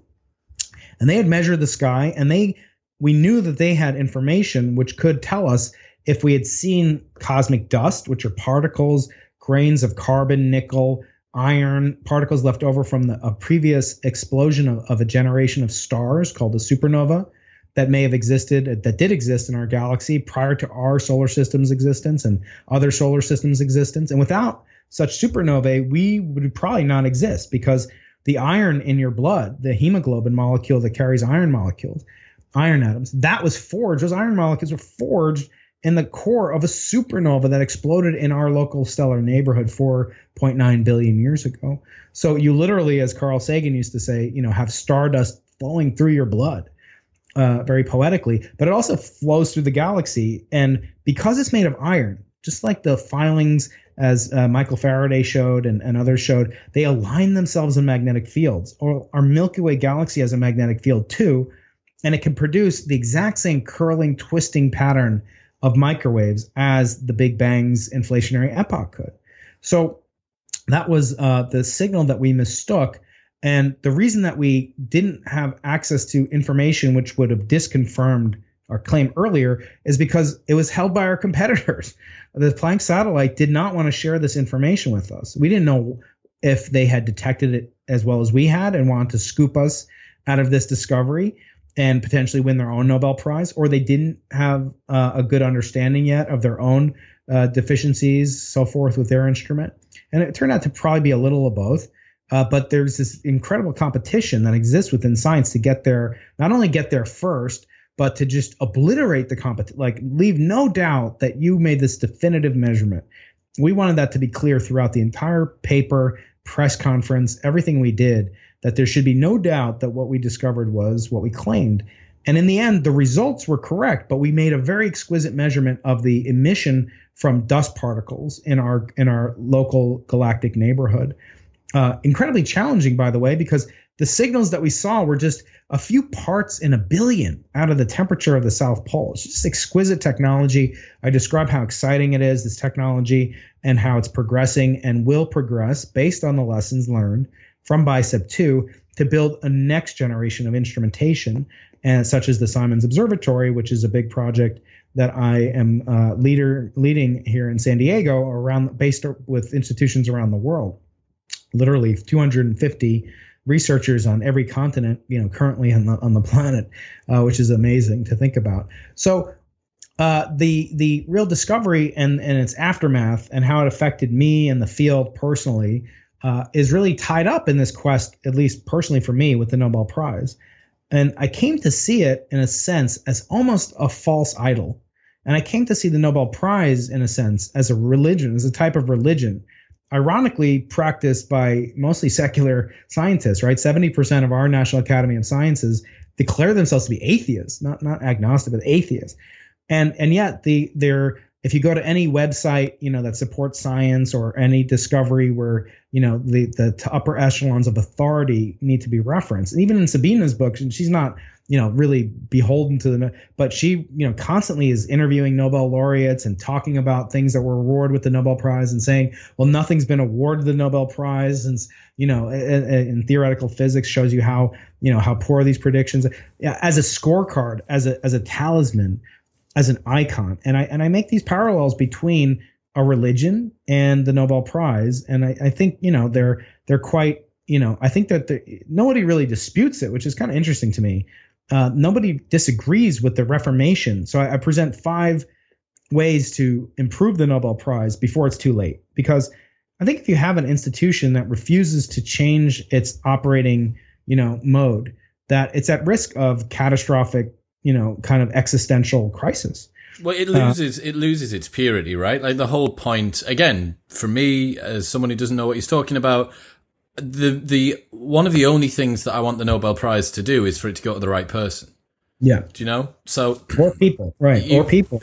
and they had measured the sky, and they we knew that they had information which could tell us if we had seen cosmic dust, which are particles, grains of carbon, nickel, iron, particles left over from the, a previous explosion of, of a generation of stars called a supernova that may have existed, that did exist in our galaxy prior to our solar system's existence and other solar systems' existence. And without such supernovae, we would probably not exist because the iron in your blood, the hemoglobin molecule that carries iron molecules, iron atoms. That was forged. Those iron molecules were forged in the core of a supernova that exploded in our local stellar neighborhood 4.9 billion years ago. So you literally, as Carl Sagan used to say, you know, have stardust flowing through your blood. Uh, very poetically, but it also flows through the galaxy. And because it's made of iron, just like the filings as uh, Michael Faraday showed and, and others showed, they align themselves in magnetic fields. Or our Milky Way galaxy has a magnetic field too, and it can produce the exact same curling, twisting pattern of microwaves as the Big Bang's inflationary epoch could. So that was uh, the signal that we mistook. And the reason that we didn't have access to information which would have disconfirmed our claim earlier is because it was held by our competitors. The Planck satellite did not want to share this information with us. We didn't know if they had detected it as well as we had and wanted to scoop us out of this discovery and potentially win their own Nobel Prize, or they didn't have uh, a good understanding yet of their own uh, deficiencies, so forth, with their instrument. And it turned out to probably be a little of both. Uh, but there's this incredible competition that exists within science to get there, not only get there first, but to just obliterate the competition, like leave no doubt that you made this definitive measurement. We wanted that to be clear throughout the entire paper, press conference, everything we did that there should be no doubt that what we discovered was what we claimed. And in the end, the results were correct, but we made a very exquisite measurement of the emission from dust particles in our in our local galactic neighborhood. Uh, incredibly challenging, by the way, because the signals that we saw were just a few parts in a billion out of the temperature of the South Pole. It's just exquisite technology. I describe how exciting it is, this technology, and how it's progressing and will progress based on the lessons learned from BICEP 2 to build a next generation of instrumentation, and such as the Simons Observatory, which is a big project that I am uh, leader leading here in San Diego, around based with institutions around the world. Literally 250 researchers on every continent, you know, currently on the on the planet, uh, which is amazing to think about. So. Uh, the the real discovery and, and its aftermath and how it affected me and the field personally uh, is really tied up in this quest, at least personally for me, with the Nobel Prize. And I came to see it in a sense as almost a false idol. And I came to see the Nobel Prize in a sense as a religion, as a type of religion, ironically practiced by mostly secular scientists, right? 70% of our National Academy of Sciences declare themselves to be atheists, not not agnostic, but atheists. And and yet the they're if you go to any website, you know, that supports science or any discovery where, you know, the, the upper echelons of authority need to be referenced. And even in Sabine's book, and she's not, you know, really beholden to the, but she, you know, constantly is interviewing Nobel laureates and talking about things that were awarded with the Nobel Prize and saying, well, nothing's been awarded the Nobel Prize since, you know, in theoretical physics shows you how, you know, how poor these predictions, as a scorecard, as a, as a talisman as an icon. And I and I make these parallels between a religion and the Nobel Prize. And I, I think, you know, they're they're quite you know I think that nobody really disputes it, which is kind of interesting to me. Uh, nobody disagrees with the Reformation. So I, I present five ways to improve the Nobel Prize before it's too late. Because I think if you have an institution that refuses to change its operating, you know, mode, that it's at risk of catastrophic, you know, kind of existential crisis. Well, it loses uh, it loses its purity, right? Like the whole point. Again, for me, as someone who doesn't know what he's talking about, the the one of the only things that I want the Nobel Prize to do is for it to go to the right person. Yeah. Do you know? So or people, right? You, or people.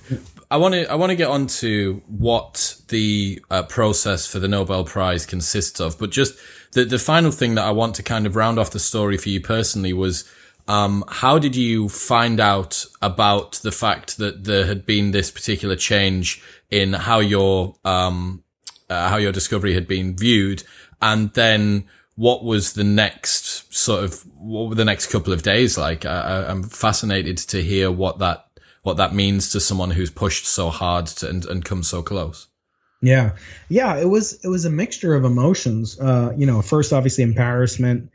I want to I want to get on to what the uh, process for the Nobel Prize consists of, but just the the final thing that I want to kind of round off the story for you personally was um, how did you find out about the fact that there had been this particular change in how your um, uh, how your discovery had been viewed, and then what was the next sort of what were the next couple of days like? I, I'm fascinated to hear what that what that means to someone who's pushed so hard to, and, and come so close. Yeah, yeah, it was it was a mixture of emotions. Uh, you know, first obviously embarrassment,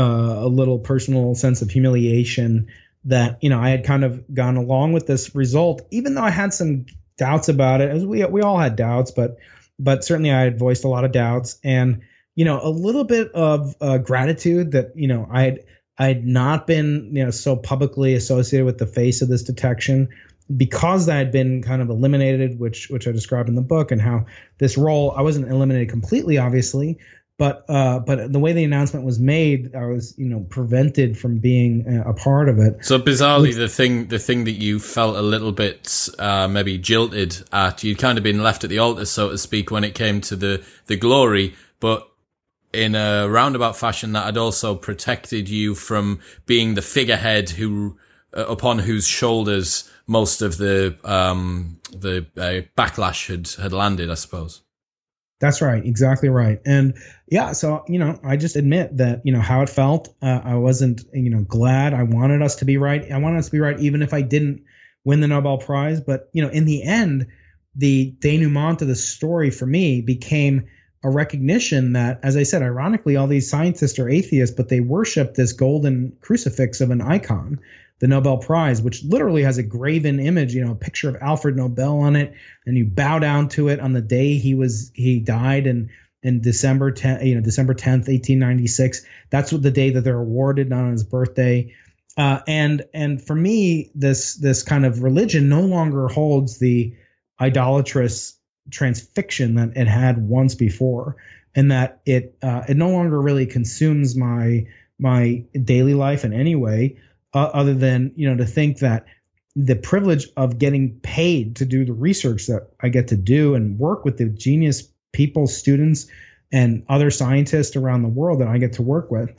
uh, a little personal sense of humiliation that you know I had kind of gone along with this result, even though I had some doubts about it. As we we all had doubts, but but certainly I had voiced a lot of doubts and you know a little bit of uh, gratitude that you know I had I had not been you know so publicly associated with the face of this detection because I had been kind of eliminated, which which I described in the book, and how this role I wasn't eliminated completely, obviously, but uh, but the way the announcement was made, I was you know prevented from being a part of it. So bizarrely, Which, the thing the thing that you felt a little bit uh, maybe jilted at, you'd kind of been left at the altar, so to speak, when it came to the the glory, but in a roundabout fashion that had also protected you from being the figurehead who uh, upon whose shoulders most of the um the uh, backlash had had landed i suppose that's right, exactly right. And yeah, so you know, I just admit that you know how it felt. Uh, I wasn't you know glad. I wanted us to be right. I wanted us to be right, even if I didn't win the Nobel Prize. But you know, in the end, the denouement of the story for me became a recognition that, as I said, ironically, all these scientists are atheists, but they worship this golden crucifix of an icon the Nobel Prize, which literally has a graven image, you know, a picture of Alfred Nobel on it, and you bow down to it on the day he was he died in in December 10, you know, December 10th, 1896. That's what the day that they're awarded, not on his birthday. Uh, and and for me, this this kind of religion no longer holds the idolatrous transfixion that it had once before, and that it uh, it no longer really consumes my my daily life in any way uh, other than you know to think that the privilege of getting paid to do the research that I get to do and work with the genius people, students, and other scientists around the world that I get to work with,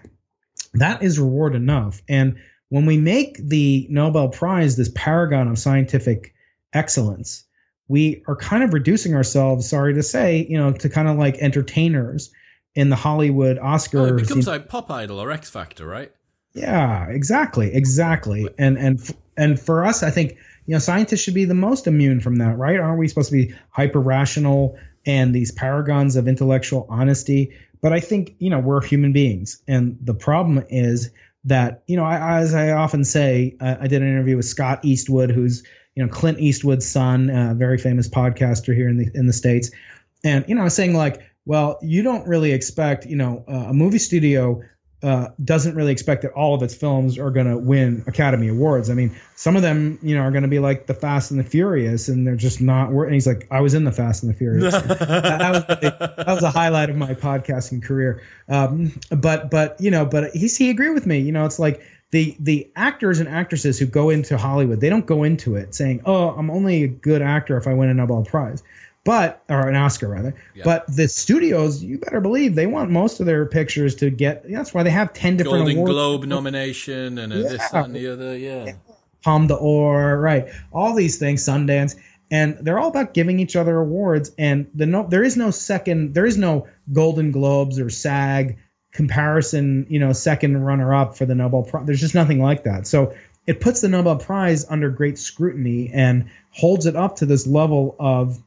that is reward enough. And when we make the Nobel Prize this paragon of scientific excellence, we are kind of reducing ourselves, sorry to say, you know, to kind of like entertainers in the Hollywood Oscar. Oh, it becomes like Pop Idol or X Factor, right? Yeah, exactly, exactly. And and and for us, I think you know scientists should be the most immune from that, right? Aren't we supposed to be hyper rational and these paragons of intellectual honesty? But I think you know we're human beings, and the problem is that you know I, as I often say, I, I, did an interview with Scott Eastwood, who's you know Clint Eastwood's son, a very famous podcaster here in the in the states, and you know I was saying like, well, you don't really expect you know uh, a movie studio uh, doesn't really expect that all of its films are going to win Academy Awards. I mean, some of them, you know, are going to be like the Fast and the Furious, and they're just not. And he's like, I was in the Fast and the Furious. that, that, was a, that was a highlight of my podcasting career. Um, but but you know, but he's he agreed with me. You know, it's like the the actors and actresses who go into Hollywood, they don't go into it saying, "Oh, I'm only a good actor if I win a Nobel Prize." But or an Oscar rather. Yeah. But the studios, you better believe they want most of their pictures to get. That's why they have ten different Golden awards. Globe nomination and yeah. this and the other. Yeah, Palme d'Or, right? All these things, Sundance, and they're all about giving each other awards. And the no, there is no second, there is no Golden Globes or SAG comparison. You know, second runner up for the Nobel Prize. There's just nothing like that. So it puts the Nobel Prize under great scrutiny and holds it up to this level of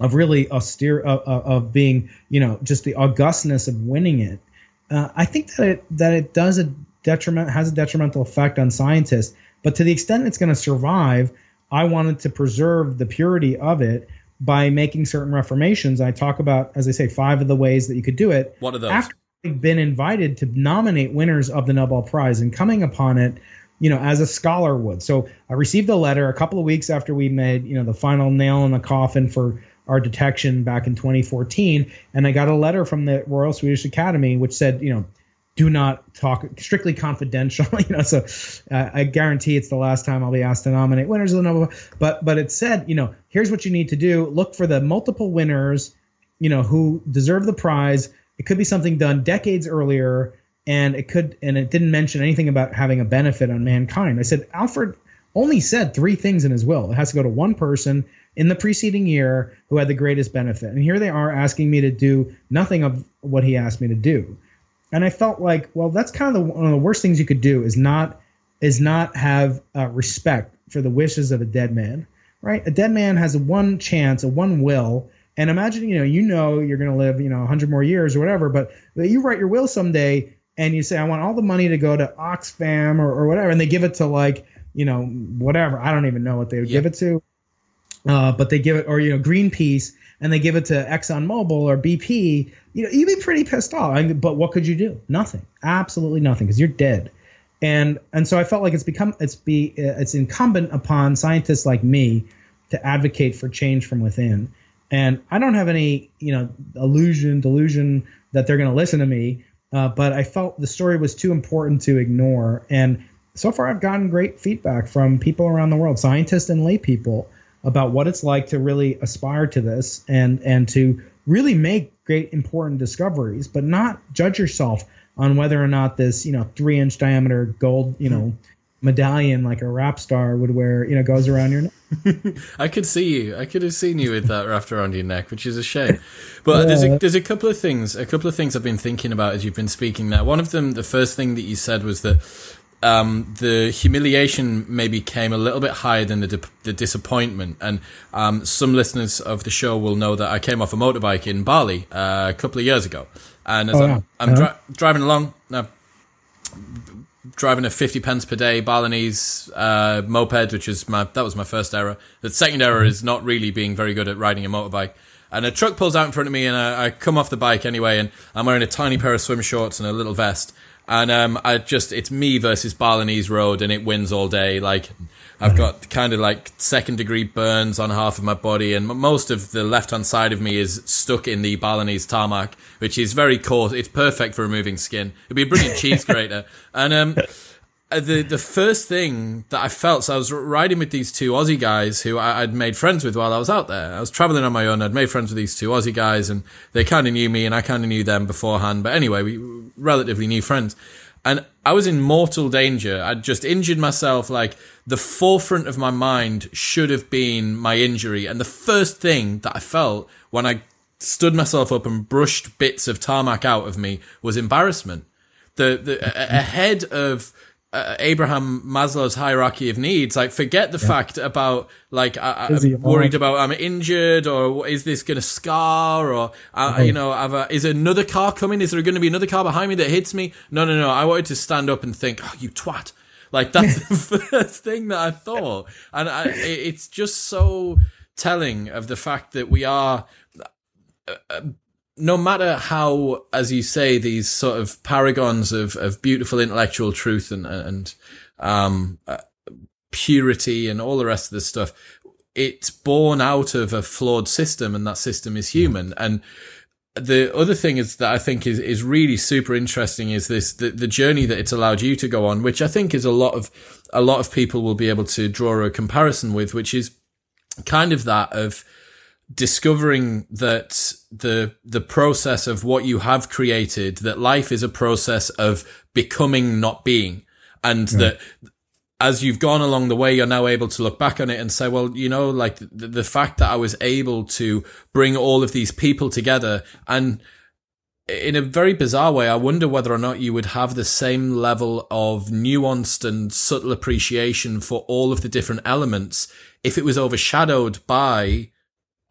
of really austere of, of being you know just the augustness of winning it. Uh, I think that it that it does a detriment has a detrimental effect on scientists, but to the extent it's going to survive, I wanted to preserve the purity of it by making certain reformations. I talk about, as I say, five of the ways that you could do it. What are those? After I've been invited to nominate winners of the Nobel Prize and coming upon it, you know, as a scholar would. So I received a letter a couple of weeks after we made, you know, the final nail in the coffin for our detection back in 2014, and I got a letter from the Royal Swedish Academy which said, you know, do not talk strictly confidential. you know, so uh, I guarantee it's the last time I'll be asked to nominate winners of the Nobel. But but it said, you know, here's what you need to do: look for the multiple winners, you know, who deserve the prize. It could be something done decades earlier, and it could and it didn't mention anything about having a benefit on mankind. I said Alfred only said three things in his will. It has to go to one person in the preceding year who had the greatest benefit. And here they are asking me to do nothing of what he asked me to do and I felt like, well, that's kind of the, one of the worst things you could do is not is not have uh, respect for the wishes of a dead man, right? A dead man has a one chance, a one will, and imagine, you know, you know you're going to live, you know, 100 more years or whatever, but you write your will someday and you say, I want all the money to go to Oxfam or, or whatever, and they give it to like, you know, whatever. I don't even know what they would give it to, uh, but they give it, or you know, Greenpeace, and they give it to ExxonMobil or BP, you know, you'd be pretty pissed off. I mean, but what could you do? Nothing. Absolutely nothing because you're dead. And and so I felt like it's become it's be it's incumbent upon scientists like me to advocate for change from within. And I don't have any, you know, illusion, delusion that they're going to listen to me. Uh, but I felt the story was too important to ignore. And so far, I've gotten great feedback from people around the world, scientists and lay people, about what it's like to really aspire to this and and to really make great important discoveries, but not judge yourself on whether or not this you know three inch diameter gold you know medallion like a rap star would wear you know goes around your neck. I could see you. I could have seen you with that wrapped around your neck, which is a shame. But yeah. there's a, there's a couple of things. A couple of things I've been thinking about as you've been speaking. Now, one of them, the first thing that you said was that um, the humiliation maybe came a little bit higher than the di- the disappointment. And um, some listeners of the show will know that I came off a motorbike in Bali uh, a couple of years ago, and as oh, I'm. I'm uh-huh. dri- driving along, uh, driving a fifty pence per day Balinese uh, moped, which is my that was my first error. The second error is not really being very good at riding a motorbike. And a truck pulls out in front of me, and I, I come off the bike anyway, and I'm wearing a tiny pair of swim shorts and a little vest and um, I just it's me versus Balinese Road, and it wins all day. Like I've got kind of like second degree burns on half of my body, and most of the left hand side of me is stuck in the Balinese tarmac, which is very coarse. It's perfect for removing skin. It'd be a brilliant cheese grater. And um, Uh, the the first thing that I felt, so I was riding with these two Aussie guys who I, would made friends with while I was out there. I was traveling on my own. I'd made friends with these two Aussie guys, and they kind of knew me, and I kind of knew them beforehand. But anyway, we relatively new friends, and I was in mortal danger. I'd just injured myself. Like the forefront of my mind should have been my injury, and the first thing that I felt when I stood myself up and brushed bits of tarmac out of me was embarrassment. The the ahead of uh, Abraham Maslow's hierarchy of needs. Like, forget the yeah. fact about like I, am worried about I'm injured or is this going to scar or uh, you know a, is another car coming? Is there going to be another car behind me that hits me? No, no, no. I wanted to stand up and think, oh, you twat. Like that's the first thing that I thought, and I, it's just so telling of the fact that we are. Uh, uh no matter how, as you say, these sort of paragons of, of beautiful intellectual truth and, and, um, uh, purity and all the rest of this stuff, it's born out of a flawed system and that system is human. And the other thing is that I think is, is really super interesting is this, the, the journey that it's allowed you to go on, which I think is a lot of, a lot of people will be able to draw a comparison with, which is kind of that of, discovering that the the process of what you have created that life is a process of becoming not being and yeah. that as you've gone along the way you're now able to look back on it and say well you know like the, the fact that I was able to bring all of these people together and in a very bizarre way, I wonder whether or not you would have the same level of nuanced and subtle appreciation for all of the different elements if it was overshadowed by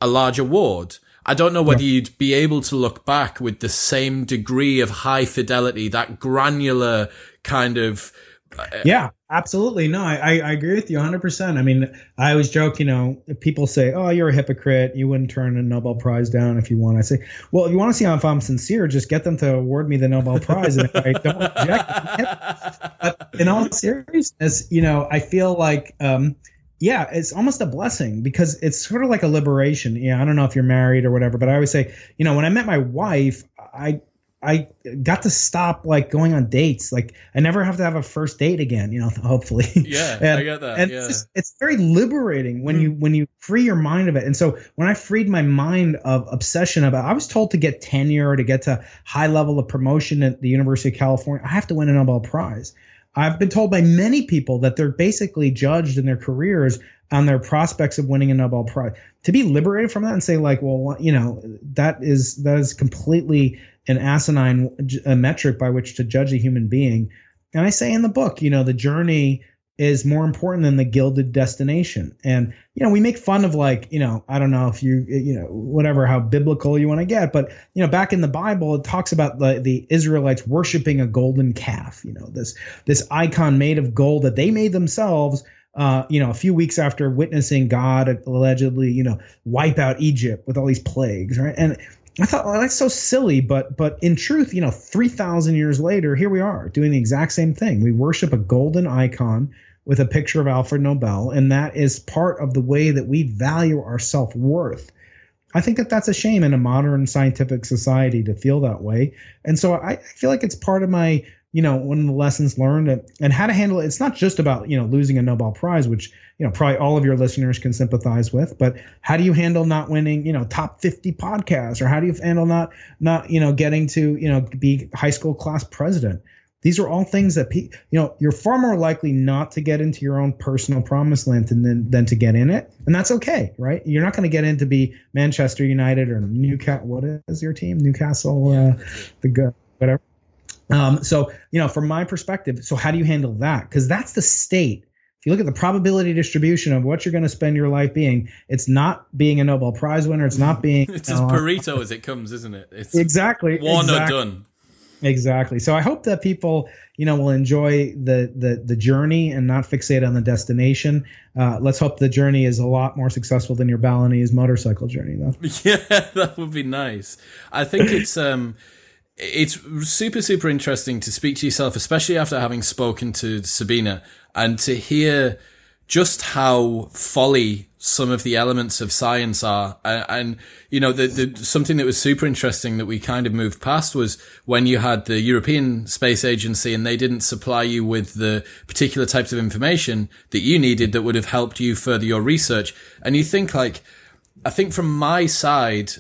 a large award. I don't know whether yeah. you'd be able to look back with the same degree of high fidelity, that granular kind of. Uh, yeah, absolutely. No, I, I agree with you 100%. I mean, I always joke, you know, people say, oh, you're a hypocrite. You wouldn't turn a Nobel Prize down if you want. I say, well, if you want to see if I'm sincere, just get them to award me the Nobel Prize. And if I don't object, but in all seriousness, you know, I feel like, um, yeah, it's almost a blessing because it's sort of like a liberation. Yeah, I don't know if you're married or whatever, but I always say, you know, when I met my wife, I I got to stop like going on dates. Like I never have to have a first date again, you know, hopefully. Yeah, and, I get that. And yeah. it's, just, it's very liberating when mm. you when you free your mind of it. And so when I freed my mind of obsession about I was told to get tenure or to get to high level of promotion at the University of California, I have to win a Nobel Prize. I've been told by many people that they're basically judged in their careers on their prospects of winning a Nobel Prize. To be liberated from that and say like, well, you know, that is that is completely an asinine metric by which to judge a human being. And I say in the book, you know, the journey is more important than the gilded destination. And you know, we make fun of like, you know, I don't know if you, you know, whatever how biblical you want to get, but you know, back in the Bible, it talks about the, the Israelites worshiping a golden calf. You know, this this icon made of gold that they made themselves. Uh, you know, a few weeks after witnessing God allegedly, you know, wipe out Egypt with all these plagues, right? And I thought, well, that's so silly, but but in truth, you know, three thousand years later, here we are doing the exact same thing. We worship a golden icon with a picture of Alfred Nobel, and that is part of the way that we value our self worth. I think that that's a shame in a modern scientific society to feel that way, and so I, I feel like it's part of my, you know, one of the lessons learned and, and how to handle it. It's not just about you know losing a Nobel Prize, which you know probably all of your listeners can sympathize with, but how do you handle not winning, you know, top 50 podcasts, or how do you handle not not you know getting to you know be high school class president? These are all things that pe- you know you're far more likely not to get into your own personal promised land than than to get in it, and that's okay, right? You're not going to get in to be Manchester United or Newcastle. What is your team? Newcastle, uh, the good whatever. Um, so you know, from my perspective, so how do you handle that? Because that's the state. If you look at the probability distribution of what you're going to spend your life being, it's not being a Nobel Prize winner. It's not being. it's as Pareto as it comes, isn't it? It's exactly one exactly. or done. Exactly. So I hope that people, you know, will enjoy the the the journey and not fixate on the destination. Uh, let's hope the journey is a lot more successful than your Balinese motorcycle journey, though. Yeah, that would be nice. I think it's um, it's super super interesting to speak to yourself, especially after having spoken to Sabine and to hear just how folly some of the elements of science are. And, and you know, the, the, something that was super interesting that we kind of moved past was when you had the European Space Agency and they didn't supply you with the particular types of information that you needed that would have helped you further your research. And you think like, I think from my side,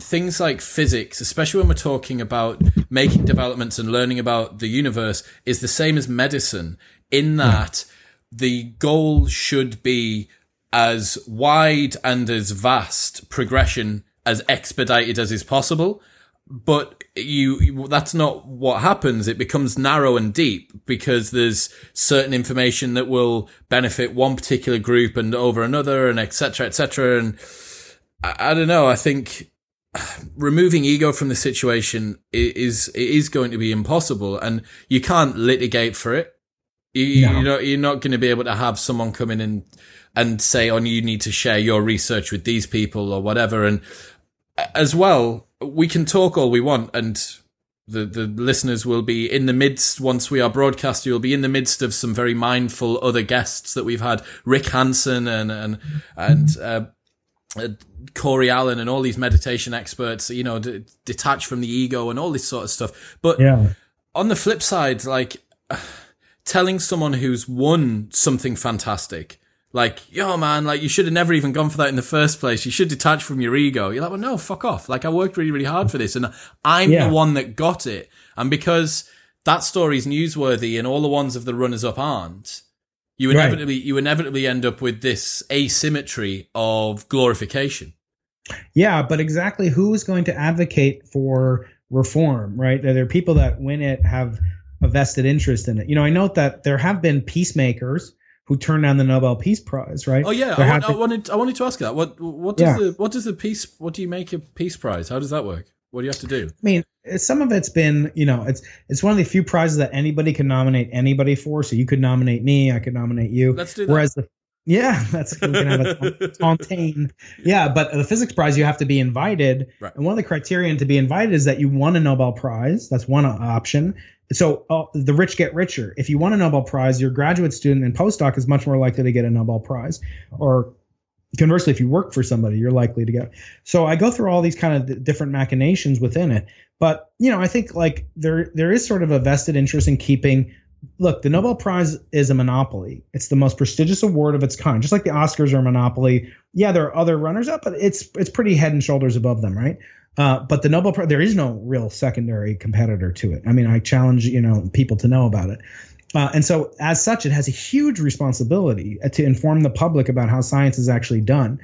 things like physics, especially when we're talking about making developments and learning about the universe, is the same as medicine in that the goal should be as wide and as vast progression as expedited as is possible. But you, that's not what happens. It becomes narrow and deep because there's certain information that will benefit one particular group and over another and etc. etc. And I, I don't know. I think removing ego from the situation is, is going to be impossible and you can't litigate for it. You, no. you know, you're not going to be able to have someone come in and, and say, oh, you need to share your research with these people or whatever. And as well, we can talk all we want and the, the listeners will be in the midst, once we are broadcast, you'll be in the midst of some very mindful other guests that we've had, Rick Hanson and, and, and, uh, uh, Corey Allen and all these meditation experts, you know, d- detached from the ego and all this sort of stuff. But yeah. on the flip side, like, telling someone who's won something fantastic, like, yo, man, like, you should have never even gone for that in the first place. You should detach from your ego. You're like, well, no, fuck off. Like, I worked really, really hard for this and I'm yeah. the one that got it. And because that story's newsworthy and all the ones of the runners up aren't, you inevitably, right. you inevitably end up with this asymmetry of glorification. Yeah, but exactly who is going to advocate for reform, right? Are There are people that win it have a vested interest in it. You know, I note that there have been peacemakers who turned down the Nobel Peace Prize, right? Oh yeah, I, want, I, wanted I wanted to ask that. What what does yeah. the what does the peace what do you make a peace prize? How does that work? What do you have to do? I mean, some of it's been, you know, it's it's one of the few prizes that anybody can nominate anybody for. So you could nominate me, I could nominate you. Let's do that. Whereas the yeah, that's we can have a fontaine. Yeah, but the physics prize you have to be invited, right. and one of the criterion to be invited is that you won a Nobel Prize. That's one option. So uh, the rich get richer. If you won a Nobel Prize, your graduate student and postdoc is much more likely to get a Nobel Prize, or conversely, if you work for somebody, you're likely to get. So I go through all these kind of different machinations within it. But you know, I think like there there is sort of a vested interest in keeping look, the Nobel Prize is a monopoly. It's the most prestigious award of its kind. Just like the Oscars are a monopoly. Yeah, there are other runners up, but it's it's pretty head and shoulders above them, right? Uh, but the Nobel Prize, there is no real secondary competitor to it. I mean, I challenge you know people to know about it. Uh, and so, as such, it has a huge responsibility to inform the public about how science is actually done.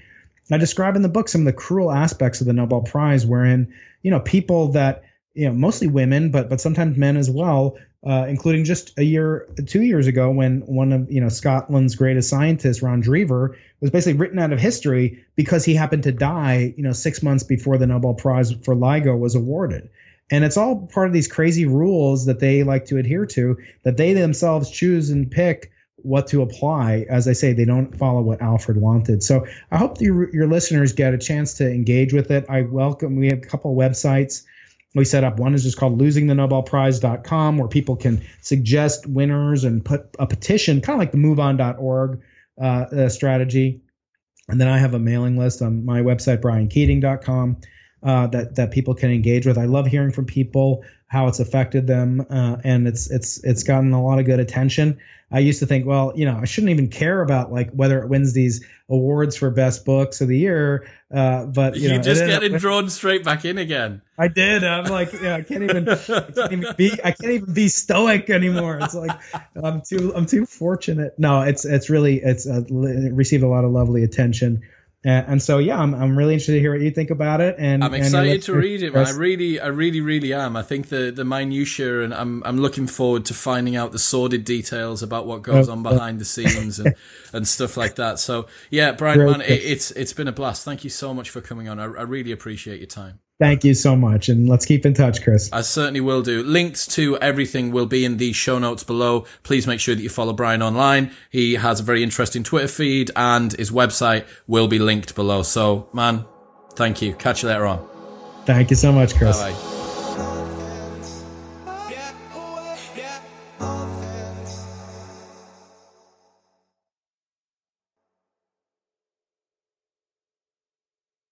I describe in the book some of the cruel aspects of the Nobel Prize, wherein you know people that you know mostly women, but but sometimes men as well, uh, including just a year, two years ago, when one of you know Scotland's greatest scientists, Ron Drever, was basically written out of history because he happened to die, you know, six months before the Nobel Prize for LIGO was awarded. And it's all part of these crazy rules that they like to adhere to, that they themselves choose and pick what to apply. As I say, they don't follow what Alfred wanted. So I hope your, your listeners get a chance to engage with it. I welcome. We have a couple websites we set up one is just called losingthenobelprize.com where people can suggest winners and put a petition kind of like the moveon.org uh, uh, strategy. And then i have a mailing list on my website briankeating.com uh, that that people can engage with i love hearing from people how it's affected them uh, and it's it's it's gotten a lot of good attention I used to think, well, you know, I shouldn't even care about like whether it wins these awards for best books of the year. Uh, but you, you know, just getting drawn straight back in again. I did. I'm like, yeah, I can't even, I can't even be, I can't even be stoic anymore. It's like I'm too, I'm too fortunate. No, it's, it's really, it's uh, received a lot of lovely attention. And, and, so, yeah, I'm, I'm really interested to hear what you think about it. And I'm excited and to read it. I really, I really, really am. I think the the minutia, and I'm I'm looking forward to finding out the sordid details about what goes oh, on oh. behind the scenes and, and stuff like that. So, yeah, Brian, man, it, it's it's been a blast. Thank you so much for coming on. I, I really appreciate your time. Thank you so much. And let's keep in touch, Chris. I certainly will do. Links to everything will be in the show notes below. Please make sure that you follow Brian online. He has a very interesting Twitter feed and his website will be linked below. So, man, thank you. Catch you later on. Thank you so much, Chris. Bye.